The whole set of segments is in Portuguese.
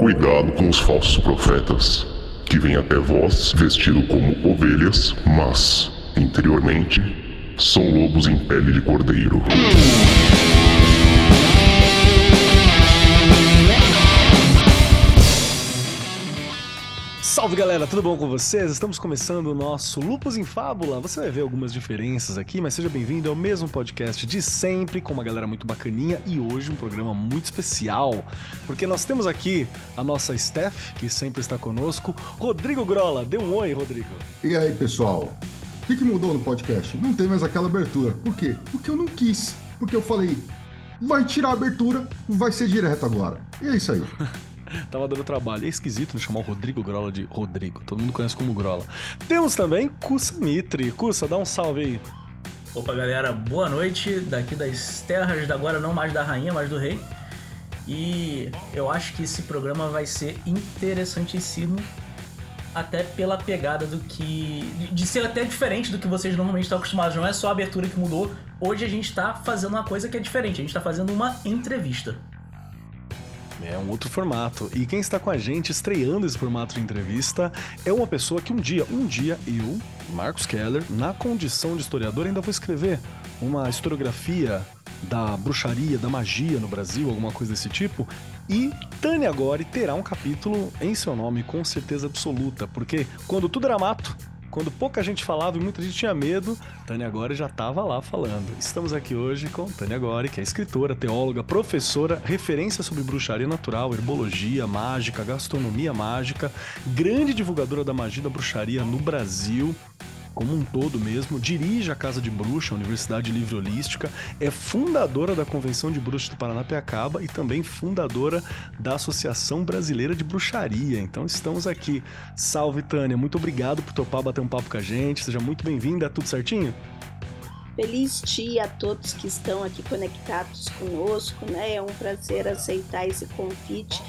Cuidado com os falsos profetas, que vêm até vós vestido como ovelhas, mas, interiormente, são lobos em pele de cordeiro. Salve galera, tudo bom com vocês? Estamos começando o nosso Lupus em Fábula. Você vai ver algumas diferenças aqui, mas seja bem-vindo ao mesmo podcast de sempre, com uma galera muito bacaninha e hoje um programa muito especial, porque nós temos aqui a nossa Steph, que sempre está conosco, Rodrigo Grola. Dê um oi, Rodrigo. E aí, pessoal? O que, que mudou no podcast? Não tem mais aquela abertura. Por quê? Porque eu não quis. Porque eu falei, vai tirar a abertura, vai ser direto agora. E é isso aí. Tava dando trabalho. É esquisito chamar o Rodrigo Grola de Rodrigo. Todo mundo conhece como Grola. Temos também Kusa Mitri. Kusa, dá um salve aí. Opa, galera, boa noite. Daqui das terras da agora não mais da rainha, mas do rei. E eu acho que esse programa vai ser interessantíssimo. Até pela pegada do que. De ser até diferente do que vocês normalmente estão acostumados. Não é só a abertura que mudou. Hoje a gente tá fazendo uma coisa que é diferente. A gente tá fazendo uma entrevista. É um outro formato. E quem está com a gente estreando esse formato de entrevista é uma pessoa que um dia, um dia eu, Marcos Keller, na condição de historiador, ainda vou escrever uma historiografia da bruxaria, da magia no Brasil, alguma coisa desse tipo. E Tânia Gori terá um capítulo em seu nome, com certeza absoluta, porque quando tudo era mato, quando pouca gente falava e muita gente tinha medo, Tânia Gori já estava lá falando. Estamos aqui hoje com Tânia Gori, que é escritora, teóloga, professora, referência sobre bruxaria natural, herbologia, mágica, gastronomia mágica, grande divulgadora da magia da bruxaria no Brasil como um todo mesmo, dirige a Casa de Bruxa, a Universidade Livre Holística, é fundadora da Convenção de Bruxas do Paranapiacaba e também fundadora da Associação Brasileira de Bruxaria. Então estamos aqui. Salve, Tânia, muito obrigado por topar bater um papo com a gente, seja muito bem-vinda, tudo certinho? Feliz dia a todos que estão aqui conectados conosco, né? É um prazer aceitar esse convite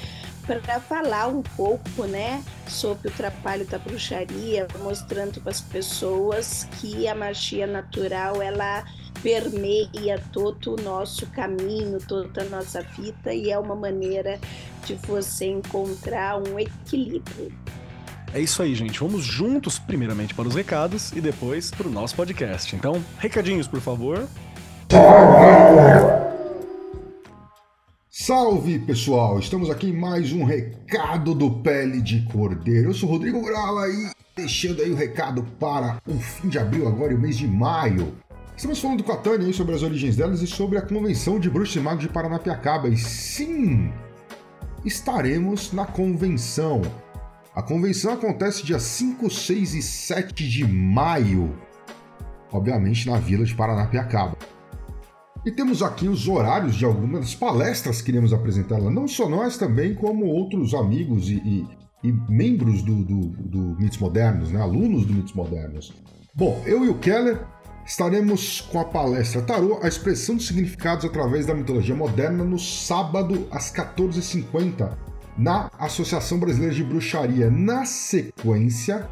para falar um pouco, né, sobre o trabalho da bruxaria, mostrando para as pessoas que a magia natural ela permeia todo o nosso caminho, toda a nossa vida e é uma maneira de você encontrar um equilíbrio. É isso aí, gente. Vamos juntos, primeiramente para os recados e depois para o nosso podcast. Então, recadinhos, por favor. Salve pessoal, estamos aqui em mais um recado do Pele de Cordeiro. Eu sou Rodrigo Grala e deixando aí o recado para o fim de abril, agora e o mês de maio. Estamos falando com a Tânia aí sobre as origens delas e sobre a Convenção de Bruxos e Magos de Paranapiacaba. E sim, estaremos na convenção. A convenção acontece dia 5, 6 e 7 de maio, obviamente na vila de Paranapiacaba. E temos aqui os horários de algumas das palestras que iremos apresentar lá, não só nós também, como outros amigos e, e, e membros do, do, do Mitos Modernos, né? alunos do Mitos Modernos. Bom, eu e o Keller estaremos com a palestra Tarô, a expressão de significados através da mitologia moderna, no sábado às 14h50, na Associação Brasileira de Bruxaria. Na sequência,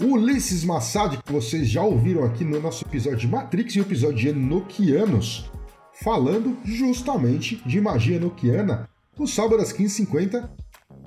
Ulisses Massad, que vocês já ouviram aqui no nosso episódio de Matrix e o episódio de Enochianos, falando justamente de magia enoquiana, no sábado às 15h50,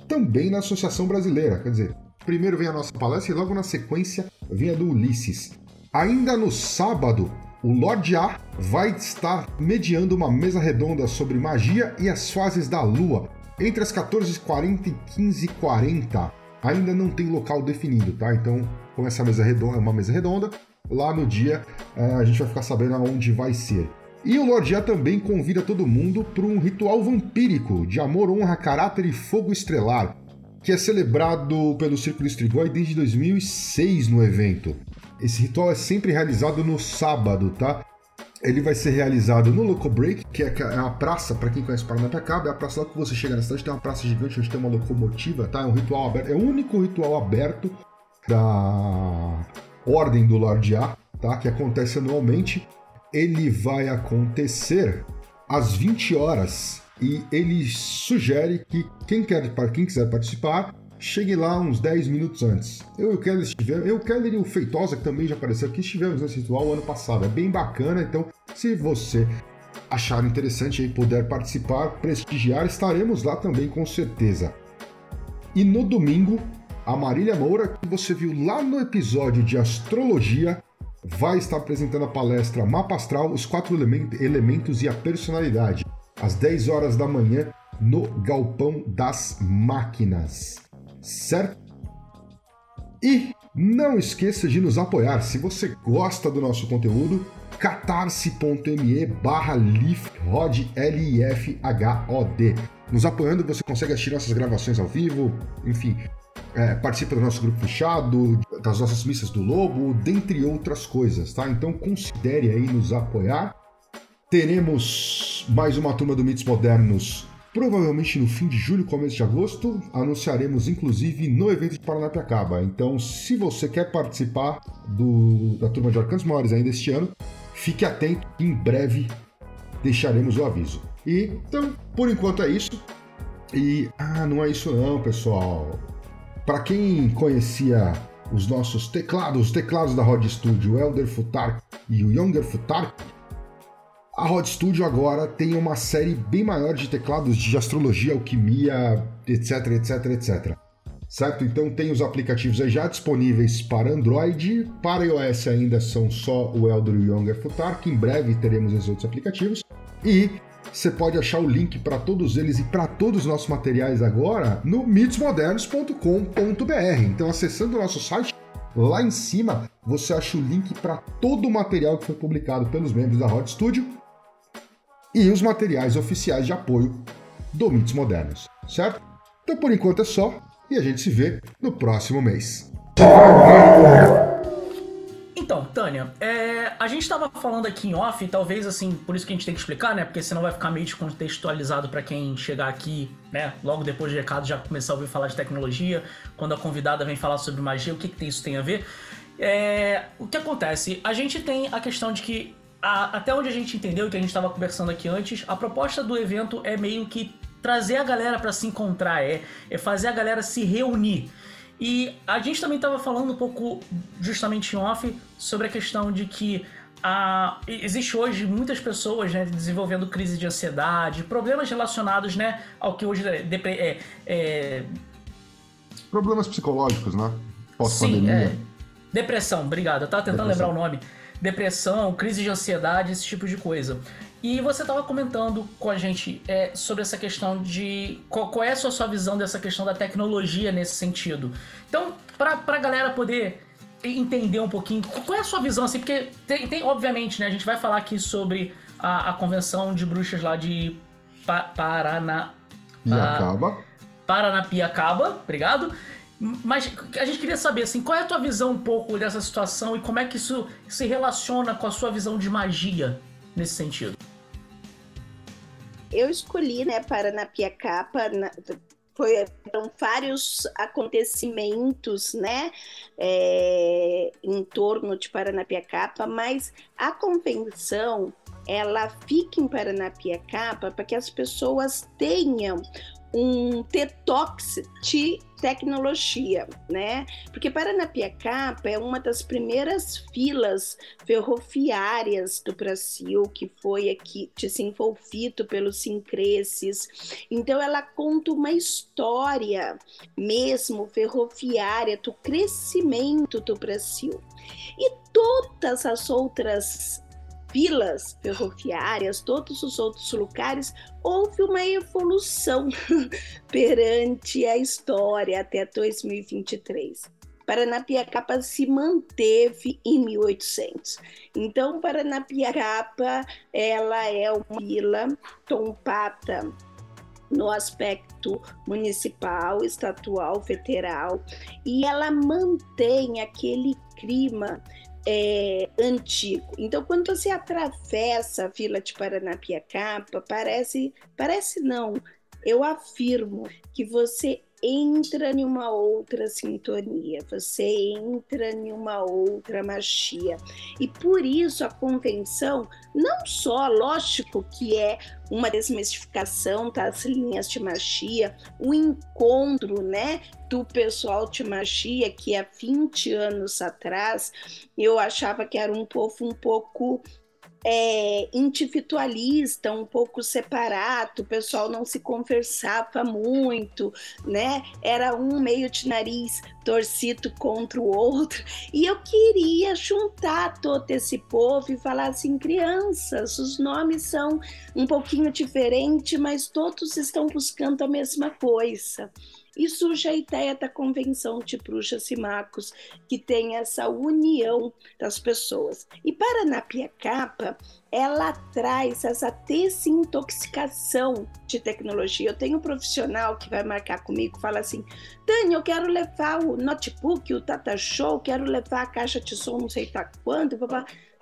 também na Associação Brasileira. Quer dizer, primeiro vem a nossa palestra e logo na sequência vem a do Ulisses. Ainda no sábado, o Lorde A vai estar mediando uma mesa redonda sobre magia e as fases da Lua, entre as 14h40 e 15h40. Ainda não tem local definido, tá? Então, como essa mesa redonda é uma mesa redonda, lá no dia eh, a gente vai ficar sabendo aonde vai ser. E o Lord A também convida todo mundo para um ritual vampírico de amor, honra, caráter e fogo estrelar, que é celebrado pelo Círculo Strigoi desde 2006 no evento. Esse ritual é sempre realizado no sábado, tá? Ele vai ser realizado no Loco Break, que é, é a praça, para quem conhece Paranapiacaba, é a praça lá que você chega na cidade, tem uma praça gigante onde tem uma locomotiva, tá? É um ritual aberto, é o único ritual aberto da Ordem do Lorde A, tá? Que acontece anualmente ele vai acontecer às 20 horas e ele sugere que quem, quer, quem quiser participar chegue lá uns 10 minutos antes. Eu e o Keller estivemos, eu, o Keller e o Feitosa, que também já apareceu aqui, estivemos nesse ritual ano passado. É bem bacana, então se você achar interessante e puder participar, prestigiar, estaremos lá também com certeza. E no domingo, a Marília Moura, que você viu lá no episódio de astrologia, vai estar apresentando a palestra Mapa Astral, os quatro elementos e a personalidade, às 10 horas da manhã, no Galpão das Máquinas. Certo? E não esqueça de nos apoiar. Se você gosta do nosso conteúdo, catarse.me barra lifhod, L-I-F-H-O-D. Nos apoiando, você consegue assistir nossas gravações ao vivo, enfim, é, participa do nosso grupo fechado, das nossas missas do Lobo, dentre outras coisas, tá? Então considere aí nos apoiar. Teremos mais uma turma do Mitos Modernos provavelmente no fim de julho, começo de agosto. Anunciaremos inclusive no evento de Paranapiacaba. Então, se você quer participar do, da turma de Arcanos Maiores ainda este ano, fique atento, em breve deixaremos o aviso. E, então, por enquanto é isso. E, ah, não é isso não, pessoal. Para quem conhecia os nossos teclados, os teclados da Rod Studio, o Elder Futark e o Younger Futark, a Rod Studio agora tem uma série bem maior de teclados de astrologia, alquimia, etc, etc, etc. Certo? Então tem os aplicativos já disponíveis para Android, para iOS ainda são só o Elder e o Younger Futark, em breve teremos os outros aplicativos. E você pode achar o link para todos eles e para todos os nossos materiais agora no mitosmodernos.com.br. Então, acessando o nosso site, lá em cima você acha o link para todo o material que foi publicado pelos membros da Rod Studio e os materiais oficiais de apoio do Mitos Modernos, certo? Então, por enquanto é só e a gente se vê no próximo mês. Então, Tânia, é, a gente estava falando aqui em off, talvez assim, por isso que a gente tem que explicar, né? Porque senão vai ficar meio descontextualizado para quem chegar aqui, né? Logo depois do recado já começar a ouvir falar de tecnologia, quando a convidada vem falar sobre magia, o que, que isso tem a ver? É, o que acontece? A gente tem a questão de que, a, até onde a gente entendeu, que a gente estava conversando aqui antes, a proposta do evento é meio que trazer a galera para se encontrar, é, é fazer a galera se reunir. E a gente também estava falando um pouco, justamente em off, sobre a questão de que a, existe hoje muitas pessoas né, desenvolvendo crise de ansiedade, problemas relacionados né, ao que hoje é, é, é... Problemas psicológicos, né? Pós-pandemia. É, depressão, obrigado. Eu tava tentando depressão. lembrar o nome. Depressão, crise de ansiedade, esse tipo de coisa. E você estava comentando com a gente é, sobre essa questão de. Qual, qual, é a sua, sua visão dessa questão da tecnologia nesse sentido? Então, para a galera poder entender um pouquinho, qual é a sua visão, assim? Porque tem, tem obviamente, né? A gente vai falar aqui sobre a, a convenção de bruxas lá de pa, Paraná. Piacaba. Paranapiacaba, obrigado. Mas a gente queria saber, assim, qual é a tua visão um pouco dessa situação e como é que isso se relaciona com a sua visão de magia nesse sentido? Eu escolhi, né, Paranapiacapa, na, foram vários acontecimentos, né, é, em torno de Paranapiacapa, mas a convenção ela fica em Paranapiacapa para que as pessoas tenham um detox de tecnologia, né? Porque Paranapiacaba é uma das primeiras filas ferroviárias do Brasil que foi aqui desenvolvido pelo Sincreces. Então ela conta uma história mesmo ferroviária do crescimento do Brasil. E todas as outras vilas ferroviárias, todos os outros lugares, houve uma evolução perante a história até 2023. Paranapiacaba se manteve em 1800. Então, Paranapiacaba ela é uma vila tombada no aspecto municipal, estatual, federal, e ela mantém aquele clima é, antigo. Então, quando você atravessa a Vila de Paranapiacaba, parece, parece não, eu afirmo que você entra em uma outra sintonia, você entra em uma outra magia. E por isso a convenção, não só, lógico que é uma desmistificação das linhas de magia, o encontro, né, do pessoal de magia que há 20 anos atrás eu achava que era um povo um pouco é, individualista, um pouco separado, o pessoal não se conversava muito, né? Era um meio de nariz torcido contra o outro. E eu queria juntar todo esse povo e falar assim: crianças, os nomes são um pouquinho diferentes, mas todos estão buscando a mesma coisa. E surge a ideia da convenção de bruxas e macos, que tem essa união das pessoas. E para Napiacapa, ela traz essa desintoxicação de tecnologia. Eu tenho um profissional que vai marcar comigo, fala assim: Dani, eu quero levar o notebook, o Tata Show, quero levar a caixa de som, não sei tá quanto.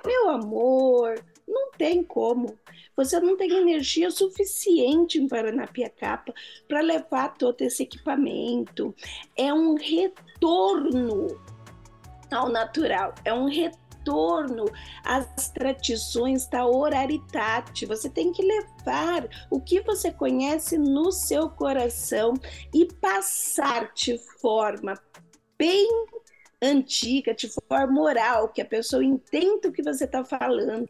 Meu amor, não tem como. Você não tem energia suficiente em Paranapiacaba para levar todo esse equipamento. É um retorno ao natural, é um retorno às tradições da oralidade. Você tem que levar o que você conhece no seu coração e passar de forma bem antiga, de forma oral, que a pessoa entenda o que você está falando,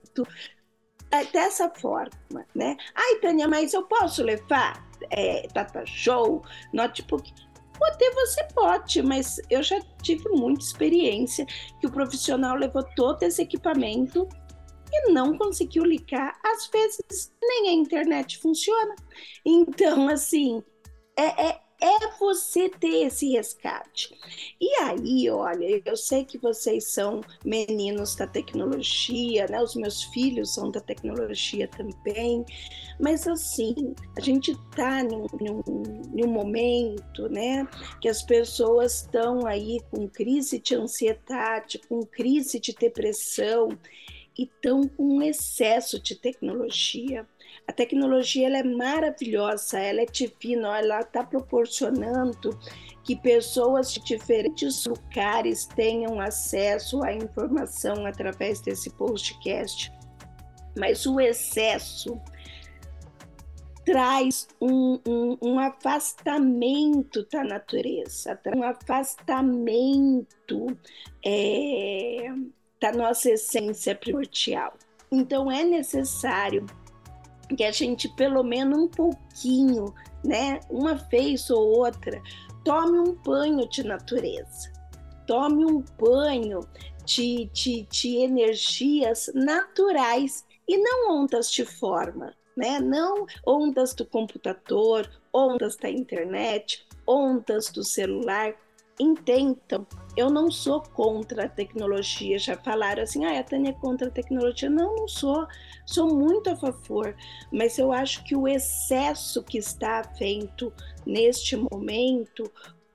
dessa forma, né? Ai, Tânia, mas eu posso levar é, data show, notebook? Poder você pode, mas eu já tive muita experiência que o profissional levou todo esse equipamento e não conseguiu ligar. Às vezes nem a internet funciona. Então, assim, é, é é você ter esse resgate. E aí, olha, eu sei que vocês são meninos da tecnologia, né? Os meus filhos são da tecnologia também, mas assim, a gente está num, num, num, momento, né, que as pessoas estão aí com crise de ansiedade, com crise de depressão e estão com excesso de tecnologia. A tecnologia ela é maravilhosa, ela é divina, ela está proporcionando que pessoas de diferentes lugares tenham acesso à informação através desse podcast. Mas o excesso traz um, um, um, afastamento da natureza, um afastamento é, da nossa essência primordial. Então é necessário que a gente, pelo menos um pouquinho, né, uma vez ou outra, tome um banho de natureza, tome um banho de, de, de energias naturais e não ondas de forma, né? Não ondas do computador, ondas da internet, ondas do celular. Entendam, eu não sou contra a tecnologia. Já falaram assim, ah, a Tânia é contra a tecnologia. Não, não sou. Sou muito a favor. Mas eu acho que o excesso que está feito neste momento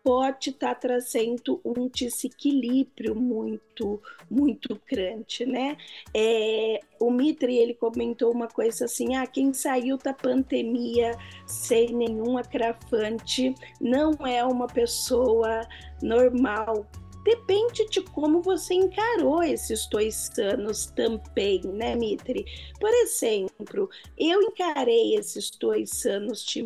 pode estar tá trazendo um desequilíbrio muito, muito grande, né? É, o Mitri, ele comentou uma coisa assim, ah, quem saiu da pandemia sem nenhum agravante não é uma pessoa normal, depende de como você encarou esses dois anos também, né, Mitri? Por exemplo, eu encarei esses dois anos de,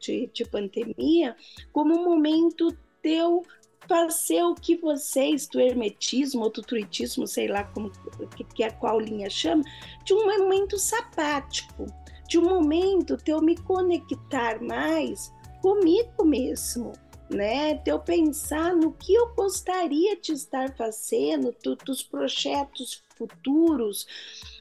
de, de pandemia como um momento de eu fazer o que vocês do hermetismo ou do truitismo, sei lá como que, que a qual linha chama, de um momento sabático, de um momento de eu me conectar mais comigo mesmo, né? De eu pensar no que eu gostaria de estar fazendo, do, dos projetos futuros,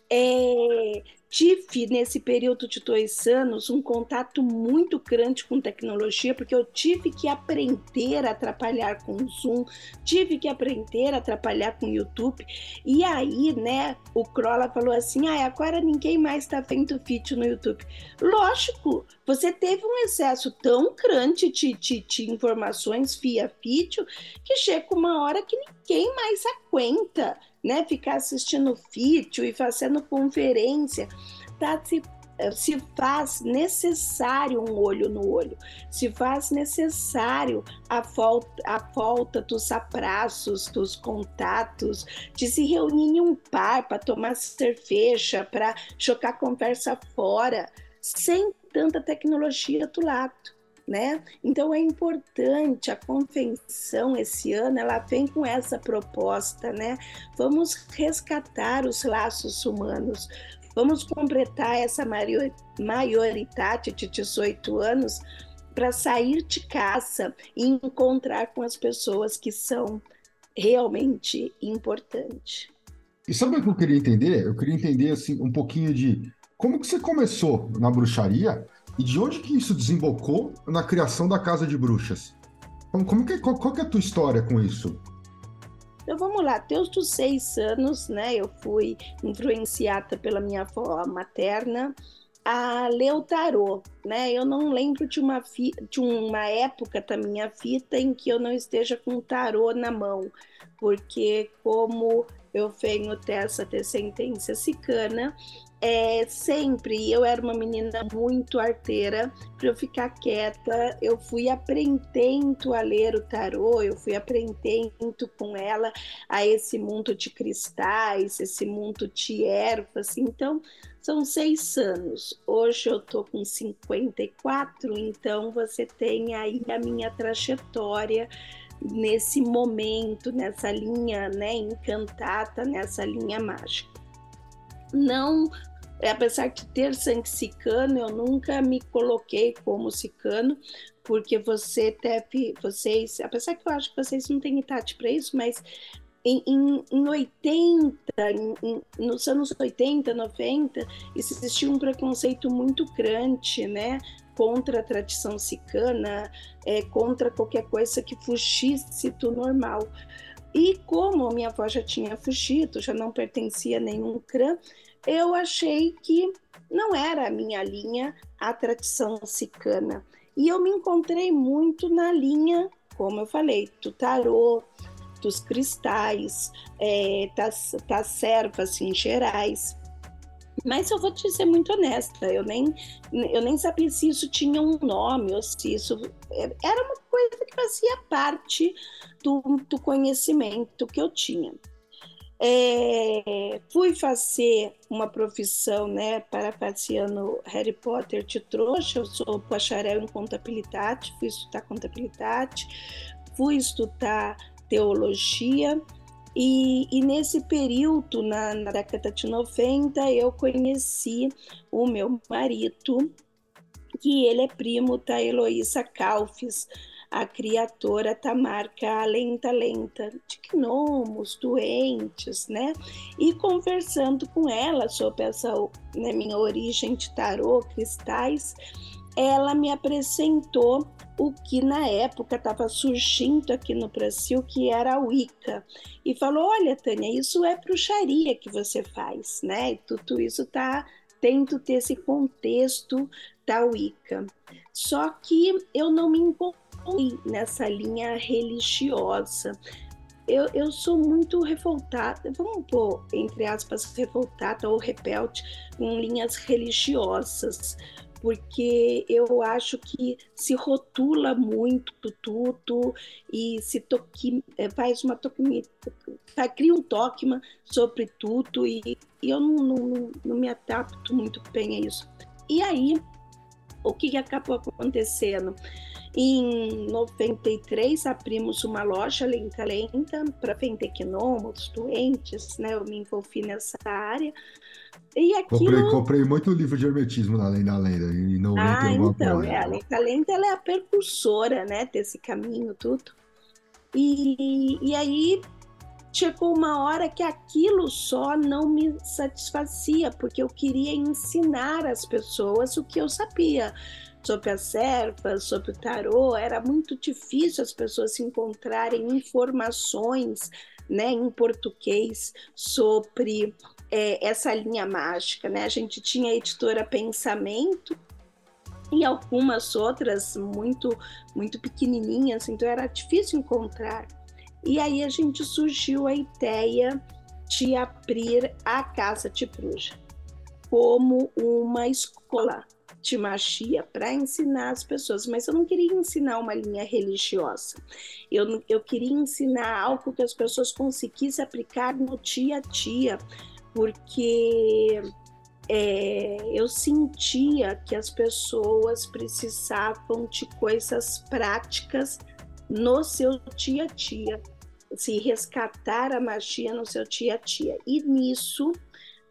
é, tive nesse período de dois anos um contato muito grande com tecnologia, porque eu tive que aprender a trabalhar com o Zoom, tive que aprender a trabalhar com o YouTube. E aí, né, o Crolla falou assim: ah, agora ninguém mais está vendo vídeo no YouTube. Lógico, você teve um excesso tão grande de, de, de informações via vídeo que chega uma hora que ninguém mais aguenta né, ficar assistindo vídeo e fazendo conferência, tá se, se faz necessário um olho no olho, se faz necessário a volta, a volta dos abraços, dos contatos, de se reunir em um par para tomar cerveja, para jogar conversa fora, sem tanta tecnologia do lado. Né? Então é importante a convenção esse ano, ela vem com essa proposta, né? Vamos resgatar os laços humanos, vamos completar essa maioridade de 18 anos para sair de casa e encontrar com as pessoas que são realmente importantes. E sabe o que eu queria entender? Eu queria entender assim um pouquinho de como que você começou na bruxaria e de onde que isso desembocou na criação da Casa de Bruxas? Como, como que, qual, qual que é a tua história com isso? Então vamos lá, desde os seis anos, né, eu fui influenciada pela minha avó materna a ler o tarô, né? Eu não lembro de uma, de uma época da minha vida em que eu não esteja com o tarô na mão, porque como eu venho dessa descendência cicana, é, sempre eu era uma menina muito arteira, para eu ficar quieta, eu fui aprendendo a ler o tarô, eu fui aprendendo com ela a esse mundo de cristais, esse mundo de ervas. Então, são seis anos. Hoje eu tô com 54, então você tem aí a minha trajetória nesse momento, nessa linha né, encantada, nessa linha mágica. Não apesar de ter sangue sicano, eu nunca me coloquei como sicano, porque você deve, vocês, apesar que eu acho que vocês não têm idade para isso, mas em, em, em 80, em, nos anos 80, 90, existia um preconceito muito grande, né? Contra a tradição sicana, é, contra qualquer coisa que fugisse do normal. E como a minha avó já tinha fugido, já não pertencia a nenhum clã, eu achei que não era a minha linha a tradição sicana. E eu me encontrei muito na linha, como eu falei, do tarô, dos cristais, é, das, das servas em gerais. Mas eu vou te ser muito honesta, eu nem, eu nem sabia se isso tinha um nome ou se isso era uma coisa que fazia parte do, do conhecimento que eu tinha. É, fui fazer uma profissão, né, para parciano Harry Potter de trouxa, eu sou bacharel em contabilidade, fui estudar contabilidade, fui estudar teologia, e, e, nesse período, na, na, década de 90, eu conheci o meu marido, que ele é primo da Heloísa Calfes, a criadora da marca Lenta Lenta, de gnomos, doentes, né? E conversando com ela sobre essa né, minha origem de tarô, cristais, ela me apresentou o que na época estava surgindo aqui no Brasil, que era a Wicca. E falou: Olha, Tânia, isso é bruxaria que você faz, né? E tudo isso está dentro desse contexto da Wicca. Só que eu não me encontrei nessa linha religiosa. Eu, eu sou muito revoltada, vamos pôr, entre aspas, revoltada ou rebelte em linhas religiosas, porque eu acho que se rotula muito tudo e se toque, é, faz uma toque, cria um dogma sobre tudo e, e eu não, não, não, me adapto muito bem a isso. E aí, o que acabou acontecendo? Em 93, abrimos uma loja lenta lenta para vender doentes, né? Eu me envolvi nessa área. E aquilo... comprei, comprei muito livro de hermetismo na Lenda Lenda. E não ah, então, é, a Lenda Lenda ela é a percursora né, desse caminho, tudo. E, e aí chegou uma hora que aquilo só não me satisfazia, porque eu queria ensinar as pessoas o que eu sabia sobre as servas, sobre o tarô, era muito difícil as pessoas encontrarem informações né, em português sobre é, essa linha mágica. Né? A gente tinha a editora Pensamento e algumas outras muito, muito pequenininhas, então era difícil encontrar. E aí a gente surgiu a ideia de abrir a Casa de Bruxa como uma escola de magia para ensinar as pessoas, mas eu não queria ensinar uma linha religiosa. Eu, eu queria ensinar algo que as pessoas conseguissem aplicar no dia a dia, porque é, eu sentia que as pessoas precisavam de coisas práticas no seu dia a dia, se resgatar a magia no seu dia a dia. E nisso,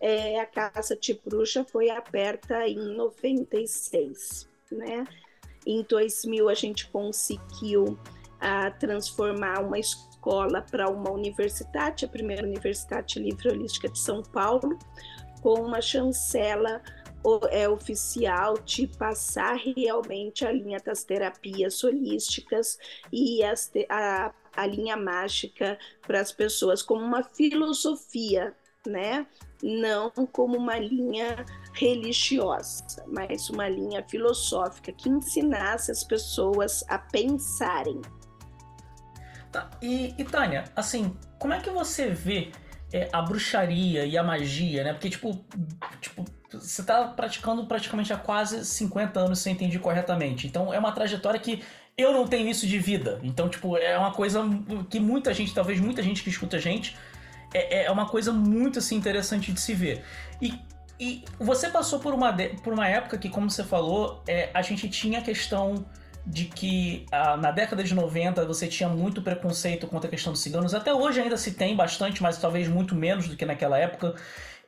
é, a Casa de Bruxa foi aberta em 96, né? Em 2000 a gente conseguiu a, transformar uma escola para uma universidade, a primeira Universidade Livre Holística de São Paulo, com uma chancela é oficial de passar realmente a linha das terapias holísticas e as, a, a linha mágica para as pessoas como uma filosofia, né? Não como uma linha religiosa, mas uma linha filosófica que ensinasse as pessoas a pensarem. Tá. E, e Tânia, assim, como é que você vê é, a bruxaria e a magia, né? Porque, tipo, tipo, você tá praticando praticamente há quase 50 anos sem entender corretamente. Então, é uma trajetória que eu não tenho isso de vida. Então, tipo, é uma coisa que muita gente, talvez muita gente que escuta a gente, é, é uma coisa muito, assim, interessante de se ver. E e você passou por uma, por uma época que, como você falou, é, a gente tinha a questão de que ah, na década de 90 você tinha muito preconceito contra a questão dos ciganos. Até hoje ainda se tem bastante, mas talvez muito menos do que naquela época.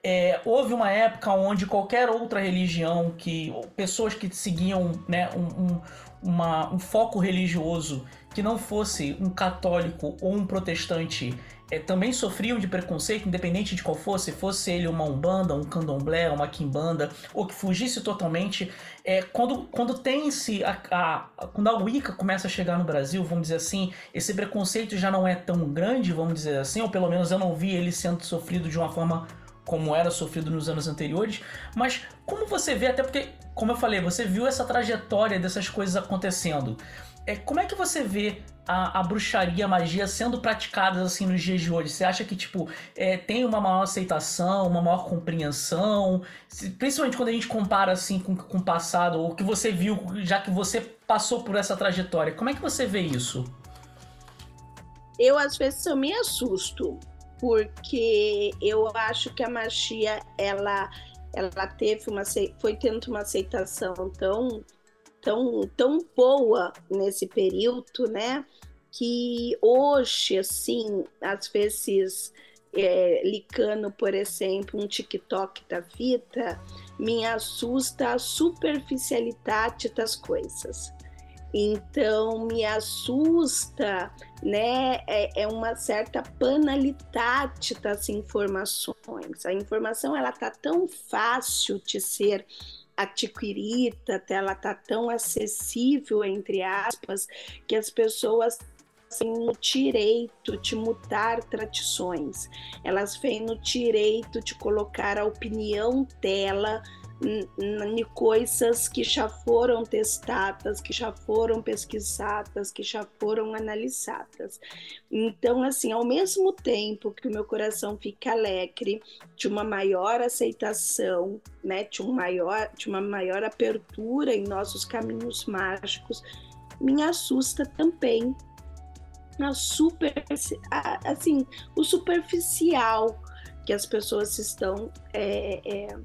É, houve uma época onde qualquer outra religião, que pessoas que seguiam né, um, um, uma, um foco religioso que não fosse um católico ou um protestante é, também sofriam de preconceito, independente de qual fosse, fosse ele uma umbanda, um candomblé, uma quimbanda, ou que fugisse totalmente. É, quando, quando tem-se a, a, quando a Wicca começa a chegar no Brasil, vamos dizer assim, esse preconceito já não é tão grande, vamos dizer assim, ou pelo menos eu não vi ele sendo sofrido de uma forma como era sofrido nos anos anteriores, mas como você vê, até porque, como eu falei, você viu essa trajetória dessas coisas acontecendo. É, como é que você vê a, a, bruxaria, a magia sendo praticadas assim nos dias de hoje? Você acha que tipo é, tem uma maior aceitação, uma maior compreensão? Principalmente quando a gente compara assim com, com o passado, ou que você viu, já que você passou por essa trajetória. Como é que você vê isso? Eu às vezes eu me assusto, porque eu acho que a magia ela ela teve uma foi tendo uma aceitação tão tão, tão boa nesse período, né? Que hoje, assim, às vezes, é, licando, por exemplo, um TikTok da vida, me assusta a superficialidade das coisas. Então, me assusta, né? É, é, uma certa banalidade das informações. A informação, ela tá tão fácil de ser adquirida, ela tá tão acessível, entre aspas, que as pessoas têm no direito de mudar tradições, elas vêm no direito de colocar a opinião dela em coisas que já foram testadas, que já foram pesquisadas, que já foram analisadas. Então, assim, ao mesmo tempo que o meu coração fica alegre de uma maior aceitação, né, de, um maior, de uma maior abertura em nossos caminhos mágicos, me assusta também a super, assim, o superficial que as pessoas estão é, é,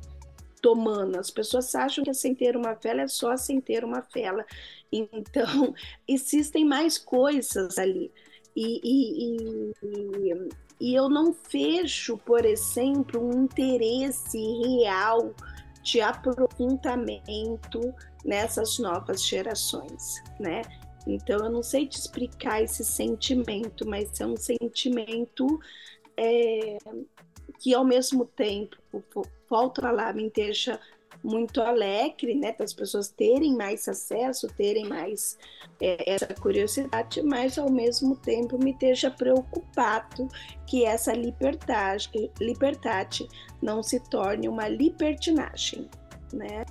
As pessoas acham que sem ter uma vela é só sem ter uma vela. Então, existem mais coisas ali. E, e, e, e eu não vejo, por exemplo, um interesse real de aprofundamento nessas novas gerações, né? Então, eu não sei te explicar esse sentimento, mas é um sentimento é, que, ao mesmo tempo, volta lá me deixa muito alegre, né, das pessoas terem mais acesso, terem mais é, essa curiosidade, mas ao mesmo tempo me deixa preocupado que essa liberdade, liberdade não se torne uma libertinagem, né?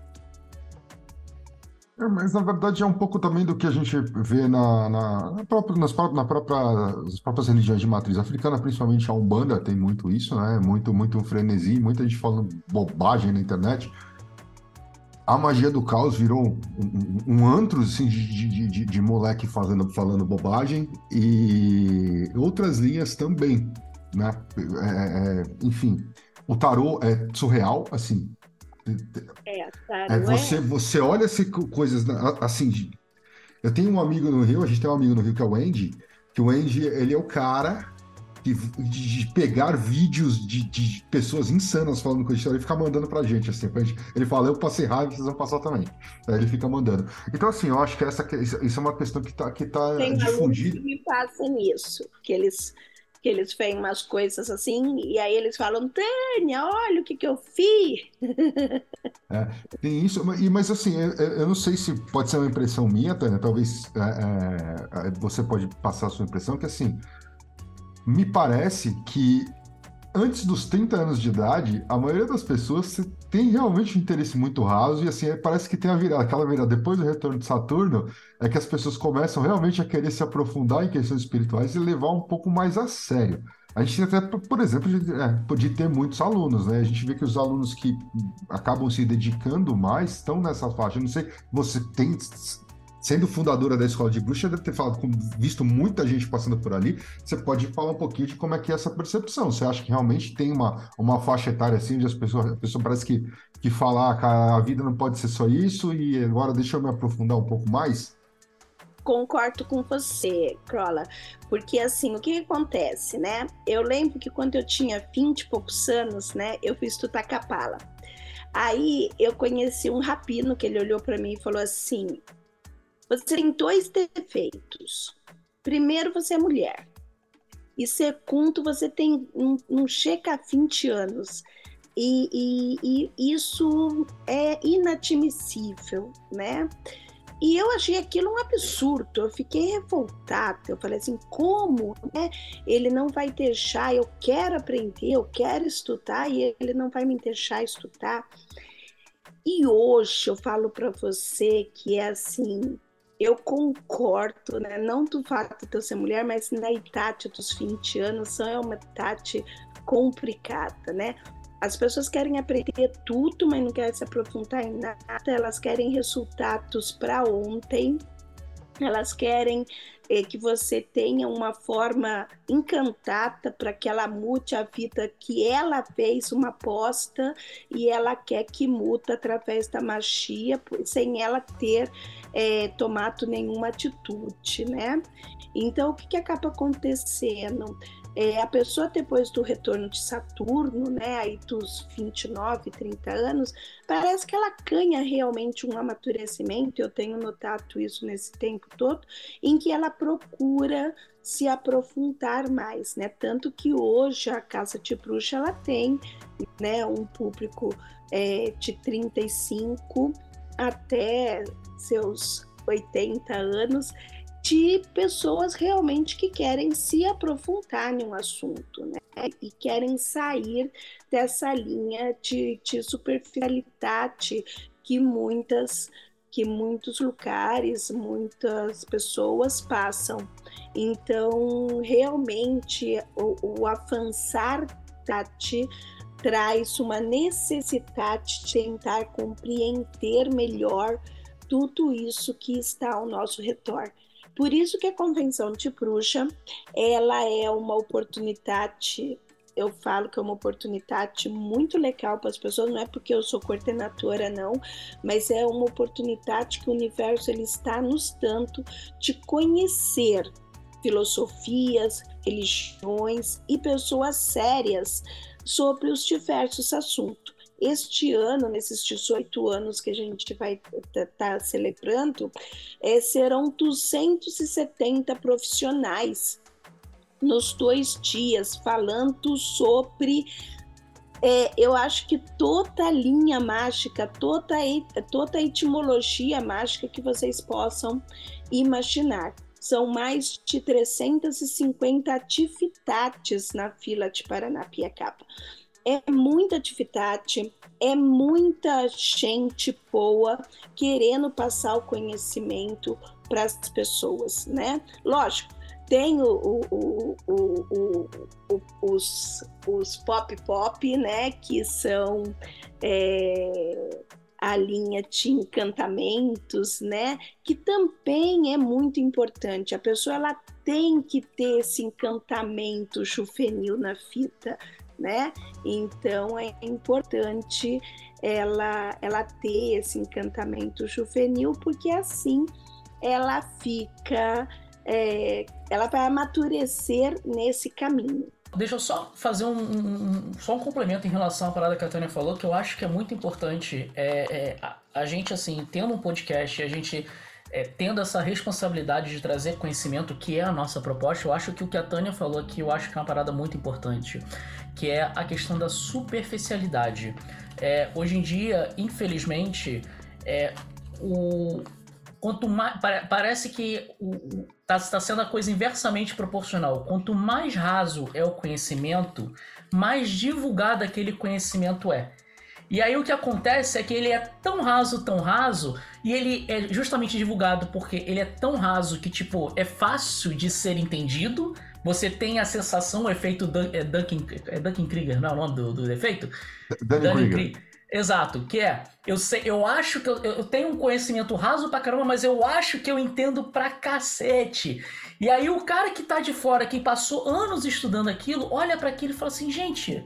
É, mas na verdade é um pouco também do que a gente vê na, na, na, própria, nas, na própria, nas próprias religiões de matriz africana, principalmente a Umbanda tem muito isso, né? Muito, muito frenesi, muita gente falando bobagem na internet. A magia do caos virou um, um, um antro assim, de, de, de, de, moleque falando, falando bobagem e outras linhas também, né? É, é, enfim, o tarô é surreal, assim, É, tá, é, você, é? você olha se coisas assim. Eu tenho um amigo no Rio, a gente tem um amigo no Rio que é o Andy, que o Andy, ele é o cara de, de pegar vídeos de, de, pessoas insanas falando com a história e ficar mandando pra gente, assim, pra gente, ele fala, eu passei raiva, vocês vão passar também. Aí ele fica mandando. Então, assim, eu acho que essa, isso é uma questão que tá, que tá Tem difundida. que me passam isso, que eles que eles veem umas coisas assim, e aí eles falam, Tânia, olha o que, que eu fiz. É, tem isso, mas assim, eu, não sei se pode ser uma impressão minha, Tânia, talvez é, é, você pode passar a sua impressão, que assim, me parece que antes dos 30 anos de idade, a maioria das pessoas tem realmente um interesse muito raso e assim, é, parece que tem a virada, aquela virada depois do retorno de Saturno, é que as pessoas começam realmente a querer se aprofundar em questões espirituais e levar um pouco mais a sério. A gente até, por exemplo, é, de ter muitos alunos, né? A gente vê que os alunos que acabam se dedicando mais estão nessa faixa. Eu não sei, você tem sendo fundadora da escola de bruxa, deve ter falado, visto muita gente passando por ali. Você pode falar um pouquinho de como é que é essa percepção. Você acha que realmente tem uma, uma faixa etária assim, onde as pessoas, a pessoa parece que, que fala que a vida não pode ser só isso, e agora deixa eu me aprofundar um pouco mais? Concordo com você, Crola, porque assim, o que, que acontece, né? Eu lembro que quando eu tinha 20 e poucos anos, né, eu fui estudar Capala. Aí eu conheci um rapino que ele olhou para mim e falou assim: você tem dois defeitos. Primeiro, você é mulher. E segundo, você tem um, um checa há 20 anos. E, e, e, isso é inadmissível, né? E eu achei aquilo um absurdo, eu fiquei revoltada. Eu falei assim: como né? ele não vai deixar? Eu quero aprender, eu quero estudar e ele não vai me deixar estudar. E hoje eu falo para você que é assim: eu concordo, né? Não do fato de eu ser mulher, mas na idade dos 20 anos é uma idade complicada, né? As pessoas querem aprender tudo, mas não querem se aprofundar em nada, elas querem resultados para ontem, elas querem é, que você tenha uma forma encantada para que ela mude a vida que ela fez uma aposta e ela quer que mude através da magia, sem ela ter é, tomado nenhuma atitude, né? Então, o que, que acaba acontecendo? É, a pessoa depois do retorno de Saturno, né, aí dos 29, 30 anos, parece que ela ganha realmente um amadurecimento, eu tenho notado isso nesse tempo todo, em que ela procura se aprofundar mais, né? Tanto que hoje a Casa de Bruxa ela tem, né, um público é, de 35 até seus 80 anos, de pessoas realmente que querem se aprofundar em um assunto, né? E querem sair dessa linha de, de superficialidade que muitas que muitos lugares, muitas pessoas passam. Então, realmente, o, o avançar traz uma necessidade de tentar compreender melhor tudo isso que está ao nosso redor. Por isso que a convenção de bruxa, ela é uma oportunidade, eu falo que é uma oportunidade muito legal para as pessoas, não é porque eu sou coordenadora não, mas é uma oportunidade que o universo ele está nos dando de conhecer filosofias, religiões e pessoas sérias sobre os diversos assuntos este ano, nesses 18 anos que a gente vai estar tá, celebrando, é, serão 270 profissionais nos dois dias falando sobre é, eu acho que toda a linha mágica, toda, toda a etimologia mágica que vocês possam imaginar. São mais de 350 atividades na fila de Paranapiacaba é muita atividade, é muita gente boa querendo passar o conhecimento para as pessoas, né? Lógico, tem o, o, o, os, os pop pop, né? Que são é, a linha de encantamentos, né? Que também é muito importante. A pessoa ela tem que ter esse encantamento juvenil na fita, né? Então é importante ela, ela ter esse encantamento juvenil, porque assim ela fica, é, ela vai amadurecer nesse caminho. Deixa eu só fazer um, um, só um complemento em relação à parada que a Tânia falou, que eu acho que é muito importante. É, é a, a, gente, assim, tendo um podcast, a gente é, tendo essa responsabilidade de trazer conhecimento, que é a nossa proposta, eu acho que o que a Tânia falou aqui, eu acho que é uma parada muito importante, que é a questão da superficialidade. É, hoje em dia, infelizmente, é, o, quanto mais parece que está tá sendo a coisa inversamente proporcional. Quanto mais raso é o conhecimento, mais divulgado aquele conhecimento é. E aí o que acontece é que ele é tão raso, tão raso, e ele é justamente divulgado porque ele é tão raso que, tipo, é fácil de ser entendido. Você tem a sensação, o efeito Dun é Duncan, é Duncan Krieger, não é o nome do, do efeito? Duncan Krieger. Exato, que é, eu sei, eu acho que eu, eu, tenho um conhecimento raso pra caramba, mas eu acho que eu entendo pra cacete. E aí o cara que tá de fora, que passou anos estudando aquilo, olha para aquilo e fala assim, gente,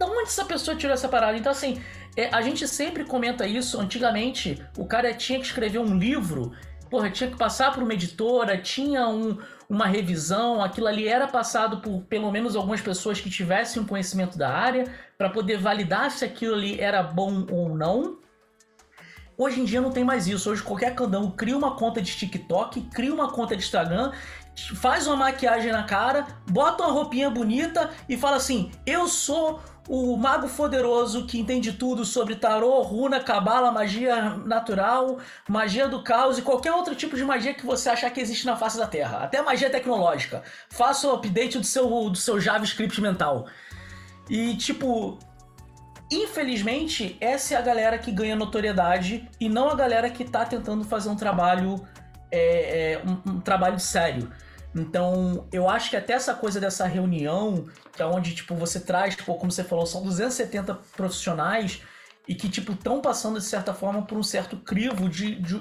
da onde essa pessoa tirou essa parada? Então assim, é, a gente sempre comenta isso, antigamente o cara tinha que escrever um livro, porra, tinha que passar por uma editora, tinha um, uma revisão, aquilo ali era passado por pelo menos algumas pessoas que tivessem um conhecimento da área para poder validar se aquilo ali era bom ou não. Hoje em dia não tem mais isso. Hoje qualquer candão cria uma conta de TikTok, cria uma conta de Instagram, faz uma maquiagem na cara, bota uma roupinha bonita e fala assim: "Eu sou o mago poderoso que entende tudo sobre tarô, runa, cabala, magia natural, magia do caos e qualquer outro tipo de magia que você achar que existe na face da Terra. Até magia tecnológica. Faça o update do seu, do seu JavaScript mental. E tipo, infelizmente, essa é a galera que ganha notoriedade e não a galera que tá tentando fazer um trabalho, é, é, um, um trabalho sério. Então, eu acho que até essa coisa dessa reunião, que é onde, tipo, você traz, tipo, como você falou, são 270 profissionais e que, tipo, estão passando, de certa forma, por um certo crivo de, de,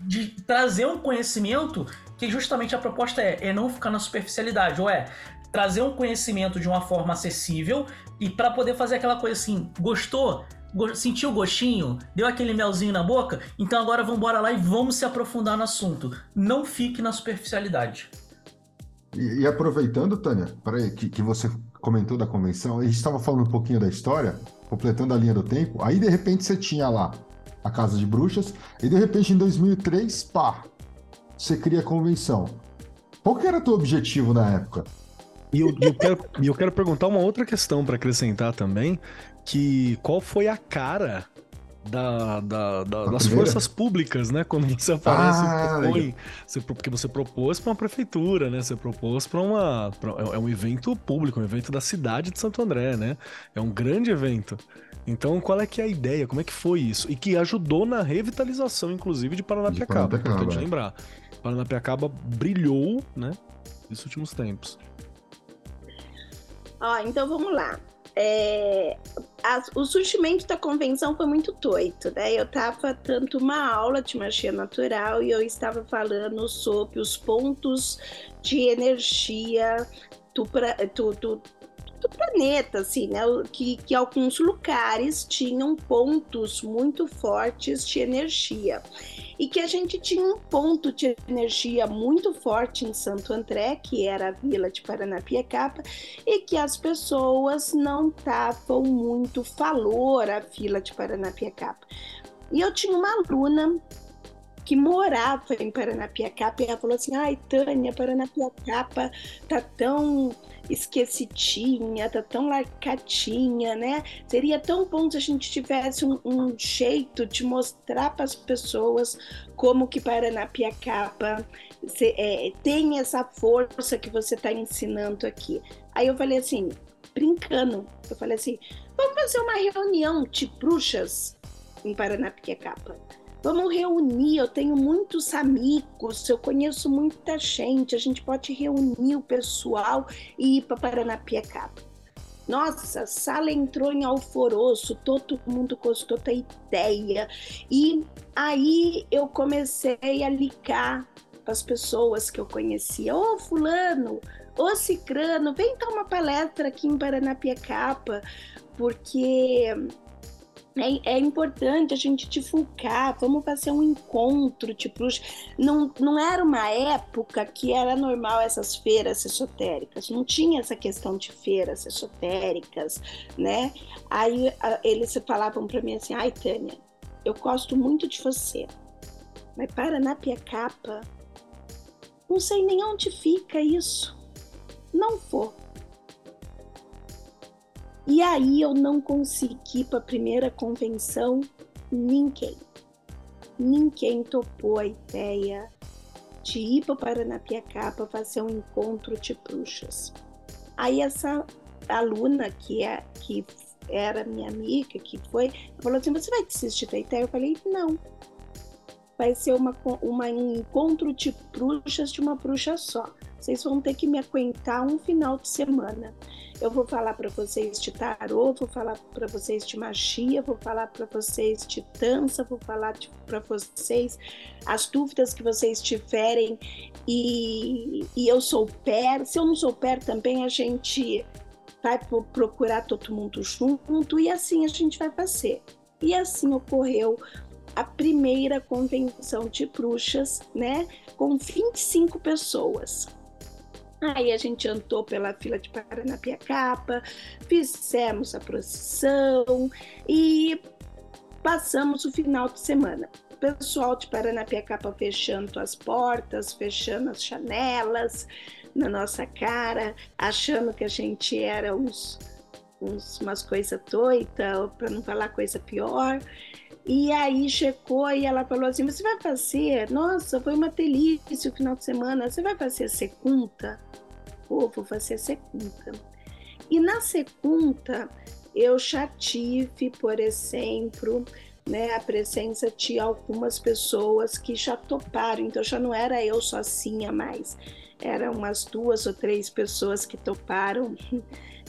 de, trazer um conhecimento que justamente a proposta é, é não ficar na superficialidade, ou é trazer um conhecimento de uma forma acessível e para poder fazer aquela coisa assim, gostou? sentiu o gostinho, deu aquele melzinho na boca, então agora vamos embora lá e vamos se aprofundar no assunto. Não fique na superficialidade. E, e aproveitando, Tânia, para que, que você comentou da convenção, a gente estava falando um pouquinho da história, completando a linha do tempo, aí de repente você tinha lá a Casa de Bruxas, e de repente em 2003, pá, você cria a convenção. Qual que era o teu objetivo na época? E eu, eu, quero, eu quero perguntar uma outra questão para acrescentar também, que qual foi a cara da, da, da das forças públicas, né? Quando você aparece ah, propõe, você, porque você propôs para uma prefeitura, né? Você propôs para uma. Pra, é, é um evento público, um evento da cidade de Santo André, né? É um grande evento. Então, qual é que é a ideia? Como é que foi isso? E que ajudou na revitalização, inclusive, de Paranapiacaba. De importante lembrar. Paranapiacaba brilhou, né? Nesses últimos tempos. Ó, então vamos lá é, o surgimento da convenção foi muito doido, né? Eu estava tanto uma aula de magia natural e eu estava falando sobre os pontos de energia do, do, do, do planeta, assim, né? Que, que alguns lugares tinham pontos muito fortes de energia e que a gente tinha um ponto de energia muito forte em Santo André, que era a vila de Paranapiacaba, e que as pessoas não davam muito valor à vila de Paranapiacaba. E eu tinha uma aluna que morava em Paranapiacaba e ela falou assim: ai, Tânia, Paranapiacaba tá tão esquecidinha, tá tão larcadinha, né? Seria tão bom se a gente tivesse um, um jeito de mostrar para as pessoas como que Paranapiacaba é, tem essa força que você está ensinando aqui. Aí eu falei assim, brincando, eu falei assim, vamos fazer uma reunião de bruxas em Paranapiacaba. Vamos reunir, eu tenho muitos amigos, eu conheço muita gente, a gente pode reunir o pessoal e ir para Paranapiacaba. Nossa, a sala entrou em alvoroço, todo mundo gostou da ideia. E aí eu comecei a ligar para as pessoas que eu conhecia. Ô, oh, fulano, Ô Cicrano, vem dar uma palestra aqui em Paranapiacapa, porque é, é, importante a gente divulgar, vamos fazer um encontro, tipo, não, não era uma época que era normal essas feiras esotéricas, não tinha essa questão de feiras esotéricas, né? Aí a, eles falavam para mim assim, ai Tânia, eu gosto muito de você, mas para na Piacapa, não sei nem onde fica isso, não vou. E aí eu não consegui para a primeira convenção ninguém. Ninguém topou a ideia de ir para Paranapiacá fazer um encontro de bruxas. Aí essa aluna que é que era minha amiga, que foi, falou assim: "Você vai desistir da ideia?" Eu falei: "Não. Vai ser uma, uma um encontro de bruxas de uma bruxa só. Vocês vão ter que me aguentar um final de semana." Eu vou falar para vocês de tarô, vou falar para vocês de magia, vou falar para vocês de dança, vou falar para vocês as dúvidas que vocês tiverem e, e eu sou per. Se eu não sou per também, a gente vai procurar todo mundo junto e assim a gente vai fazer. E assim ocorreu a primeira convenção de bruxas, né, com 25 pessoas. Aí a gente andou pela fila de Paranapiacapa, fizemos a procissão e passamos o final de semana. O pessoal de Paranapiacapa fechando as portas, fechando as janelas na nossa cara, achando que a gente era uns, uns umas coisas doidas, para não falar coisa pior. E aí chegou e ela falou assim: Você vai fazer? Nossa, foi uma delícia o final de semana. Você vai fazer a segunda? Pô, vou fazer a segunda. E na segunda, eu já tive, por exemplo, né, a presença de algumas pessoas que já toparam, então já não era eu sozinha mais, eram umas duas ou três pessoas que toparam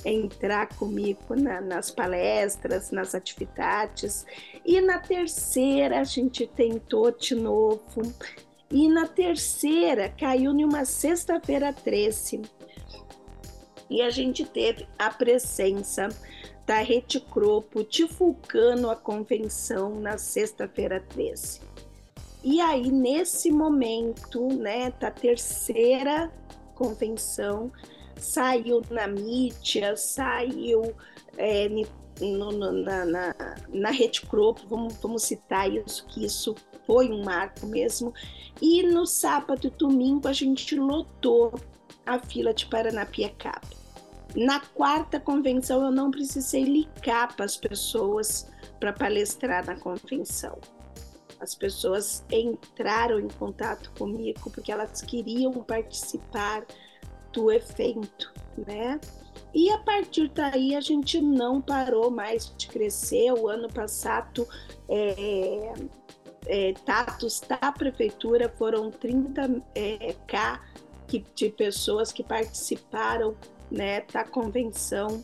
entrar comigo na, nas palestras, nas atividades. E na terceira a gente tentou de novo. E na terceira caiu em uma sexta-feira 13. E a gente teve a presença da Rede Cropo divulgando a convenção na sexta-feira 13. E aí, nesse momento, né, da terceira convenção, saiu na mídia, saiu é, no, no, na, na, na Rede Cropo, vamos, vamos citar isso, que isso foi um marco mesmo. E no sábado e domingo a gente lotou a fila de Paranapiacaba. Na quarta convenção eu não precisei ligar para as pessoas para palestrar na convenção. As pessoas entraram em contato comigo porque elas queriam participar do evento, né? E a partir daí a gente não parou mais de crescer. O ano passado, é, é, tatos da prefeitura foram 30k é, de pessoas que participaram né, da convenção.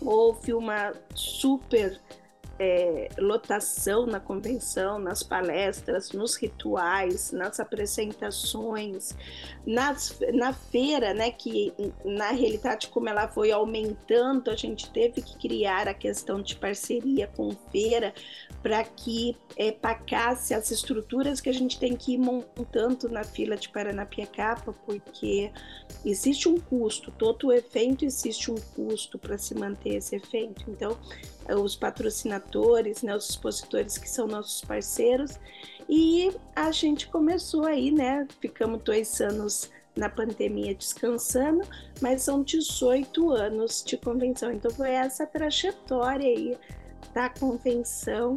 Houve uma super é, lotação na convenção, nas palestras, nos rituais, nas apresentações, nas, na feira, né, que na realidade, como ela foi aumentando, a gente teve que criar a questão de parceria com feira para que é, pacasse as estruturas que a gente tem que ir montando na fila de Paranapiacapa, porque existe um custo, todo o evento existe um custo para se manter esse evento. Então, os patrocinadores, né, os expositores que são nossos parceiros. E a gente começou aí, né? Ficamos dois anos na pandemia descansando, mas são 18 anos de convenção. Então foi essa trajetória aí da convenção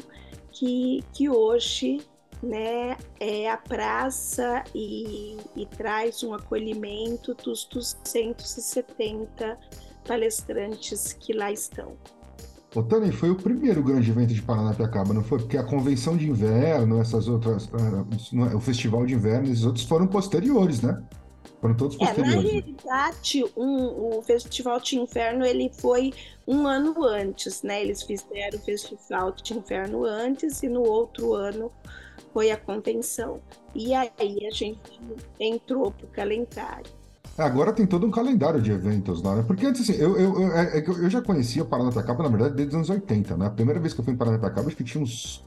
que, que hoje né, é a praça e, e traz um acolhimento dos 270 palestrantes que lá estão. O Tani, foi o primeiro grande evento de Paranapiacaba, não foi? Porque a convenção de inverno, essas outras, ah, o festival de inverno, esses outros foram posteriores, né? Foram todos posteriores. É, na realidade, um, o festival de inverno ele foi um ano antes, né? Eles fizeram o festival de inverno antes e no outro ano foi a convenção. E aí a gente entrou para o calendário. Agora tem todo um calendário de eventos lá, né? Porque antes, assim, eu, eu, eu, é, é eu já conhecia Paranapiacaba, na verdade, desde os anos 80, né? A primeira vez que eu fui em Paranapiacaba, acho que tinha uns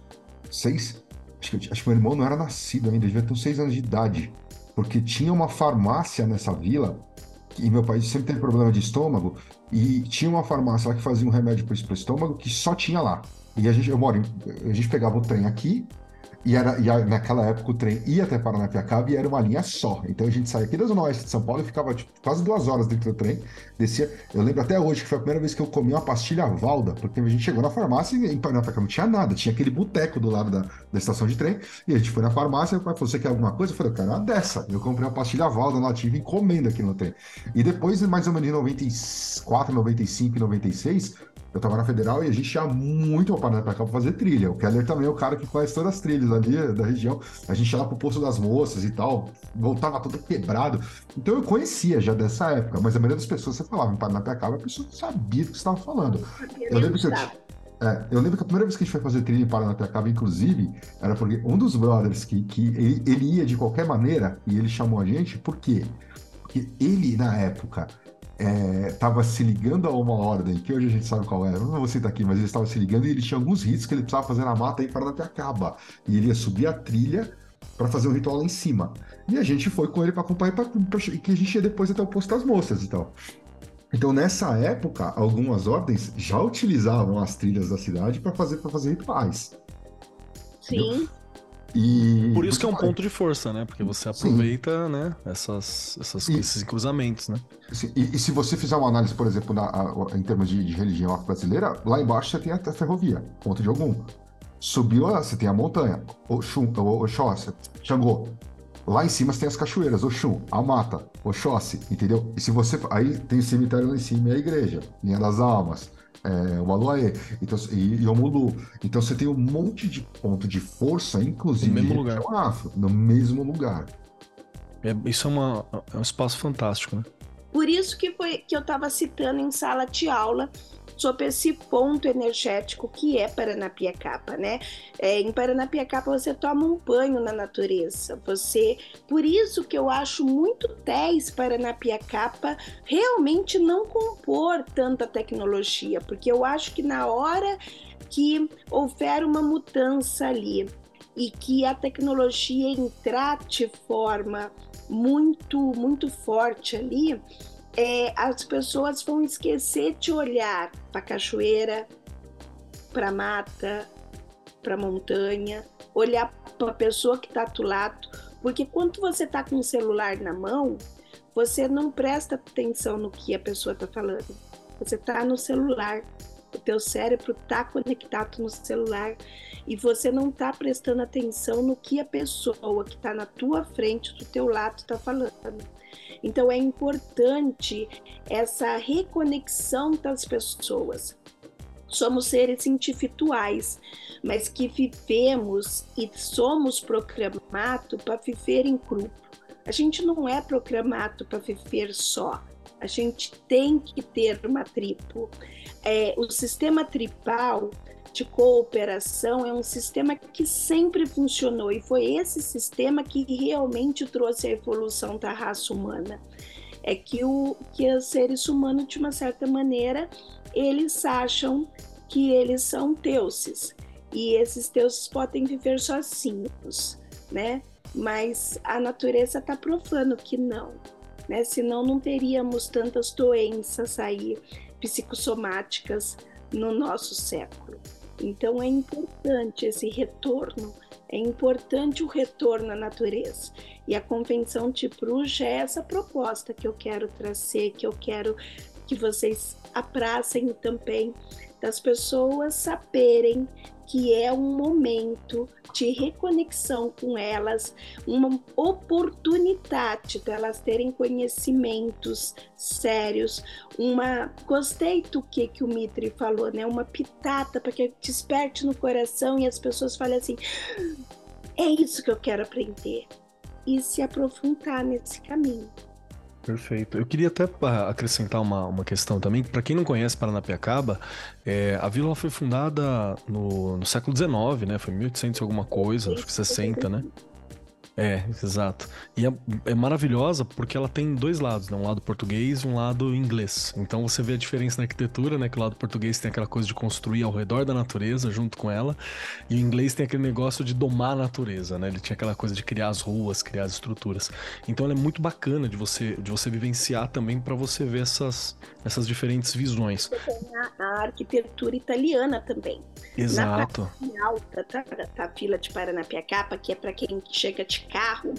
seis. Acho que, acho que meu irmão não era nascido ainda, devia ter uns seis anos de idade. Porque tinha uma farmácia nessa vila, e meu pai sempre teve problema de estômago, e tinha uma farmácia lá que fazia um remédio para o estômago que só tinha lá. E a gente, eu moro, a gente pegava o trem aqui, e, era, e naquela época o trem ia até Paranapiacaba e era uma linha só. Então a gente saía aqui da Zona Oeste de São Paulo e ficava tipo, quase duas horas dentro do trem. Descia. Eu lembro até hoje que foi a primeira vez que eu comi uma pastilha Valda, porque a gente chegou na farmácia e em Paranapiacaba não tinha nada. Tinha aquele boteco do lado da, da estação de trem. E a gente foi na farmácia e falou: Você quer alguma coisa? Eu falei: Eu quero uma dessa. Eu comprei uma pastilha Valda lá, tive encomenda aqui no trem. E depois, mais ou menos em 94, 95 e 96 eu tava na Federal e a gente ia muito pra Paraná pra cá pra fazer trilha. O Keller também é o cara que conhece todas as trilhas ali da região. A gente ia lá pro Poço das Moças e tal, voltava todo quebrado. Então eu conhecia já dessa época, mas a maioria das pessoas, você falava em Paranapiacaba, a pessoa não sabia do que você estava falando. Eu lembro que eu, é, eu lembro que a primeira vez que a gente foi fazer trilha em Paranapiacaba, inclusive, era porque um dos brothers que, que ele, ele ia de qualquer maneira e ele chamou a gente, por quê? Porque ele, na época, estava é, se ligando a uma ordem, que hoje a gente sabe qual era, não vou citar aqui, mas ele estava se ligando e ele tinha alguns ritos que ele precisava fazer na mata aí para Paranapiacaba. E ele ia subir a trilha para fazer um ritual lá em cima. E a gente foi com ele para acompanhar, pra, pra, que a gente ia depois até o posto das moças e tal. Então, nessa época, algumas ordens já utilizavam as trilhas da cidade para fazer, fazer rituais. Sim. Entendeu? E... Por isso que é um ponto de força, né? Porque você aproveita, Sim. né, essas, essas, e, esses cruzamentos, né? E, e, se você fizer uma análise, por exemplo, na, a, em termos de, de religião brasileira, lá embaixo você tem a, a ferrovia, ponto de algum. Subiu, você tem a montanha, Oxum, Oxóssi, Xangô. Lá em cima você tem as cachoeiras, Oxum, a mata, Oxóssi, entendeu? E se você. Aí tem o cemitério lá em cima e a igreja, Linha das Almas é, o Aloaê então, e, e o Mulu. Então você tem um monte de ponto de força, inclusive no mesmo lugar. Afro, no mesmo lugar. É, isso é, uma, é um espaço fantástico, né? Por isso que foi que eu estava citando em sala de aula sobre esse ponto energético que é Paranapiacaba, né? É, em Paranapiacaba você toma um banho na natureza, você, por isso que eu acho muito 10 Paranapiacaba realmente não compor tanta tecnologia, porque eu acho que na hora que houver uma mudança ali e que a tecnologia entrar de forma muito, muito forte ali, é, as pessoas vão esquecer de olhar para a cachoeira, para a mata, para a montanha, olhar para a pessoa que está do lado, porque quando você está com o celular na mão, você não presta atenção no que a pessoa está falando. Você está no celular, o teu cérebro está conectado no celular e você não está prestando atenção no que a pessoa que está na tua frente, do teu lado, está falando. Então é importante essa reconexão das pessoas. Somos seres individuais, mas que vivemos e somos programados para viver em grupo. A gente não é programado para viver só. A gente tem que ter uma tribo. É, o sistema tribal de cooperação é um sistema que sempre funcionou e foi esse sistema que realmente trouxe a evolução da raça humana. É que, o, que os seres humanos, de uma certa maneira, eles acham que eles são deuses e esses deuses podem viver sozinhos, né? Mas a natureza está provando que não, né? Senão não teríamos tantas doenças aí psicossomáticas no nosso século. Então é importante esse retorno, é importante o retorno à natureza. E a Convenção Bruxa é essa proposta que eu quero trazer, que eu quero que vocês abracem também, das pessoas saberem que é um momento de reconexão com elas, uma oportunidade delas terem conhecimentos sérios, uma gostei do que que o Mitri falou, né? Uma pitada para que desperte no coração e as pessoas falem assim: é isso que eu quero aprender e se aprofundar nesse caminho. Perfeito. Eu queria até ah, acrescentar uma, uma questão também. Para quem não conhece Paranapiacaba, é, a vila foi fundada no, no século XIX, né? Foi 1800 alguma coisa, acho que 60, né? É, exato. E é, é, maravilhosa porque ela tem dois lados, né? Um lado português e um lado inglês. Então você vê a diferença na arquitetura, né? Que o lado português tem aquela coisa de construir ao redor da natureza, junto com ela. E o inglês tem aquele negócio de domar a natureza, né? Ele tinha aquela coisa de criar as ruas, criar as estruturas. Então ela é muito bacana de você, de você vivenciar também para você ver essas, essas diferentes visões. A, a arquitetura italiana também. Exato. Na alta, tá, tá a fila de Paranapiacapa, que é para quem chega de carro,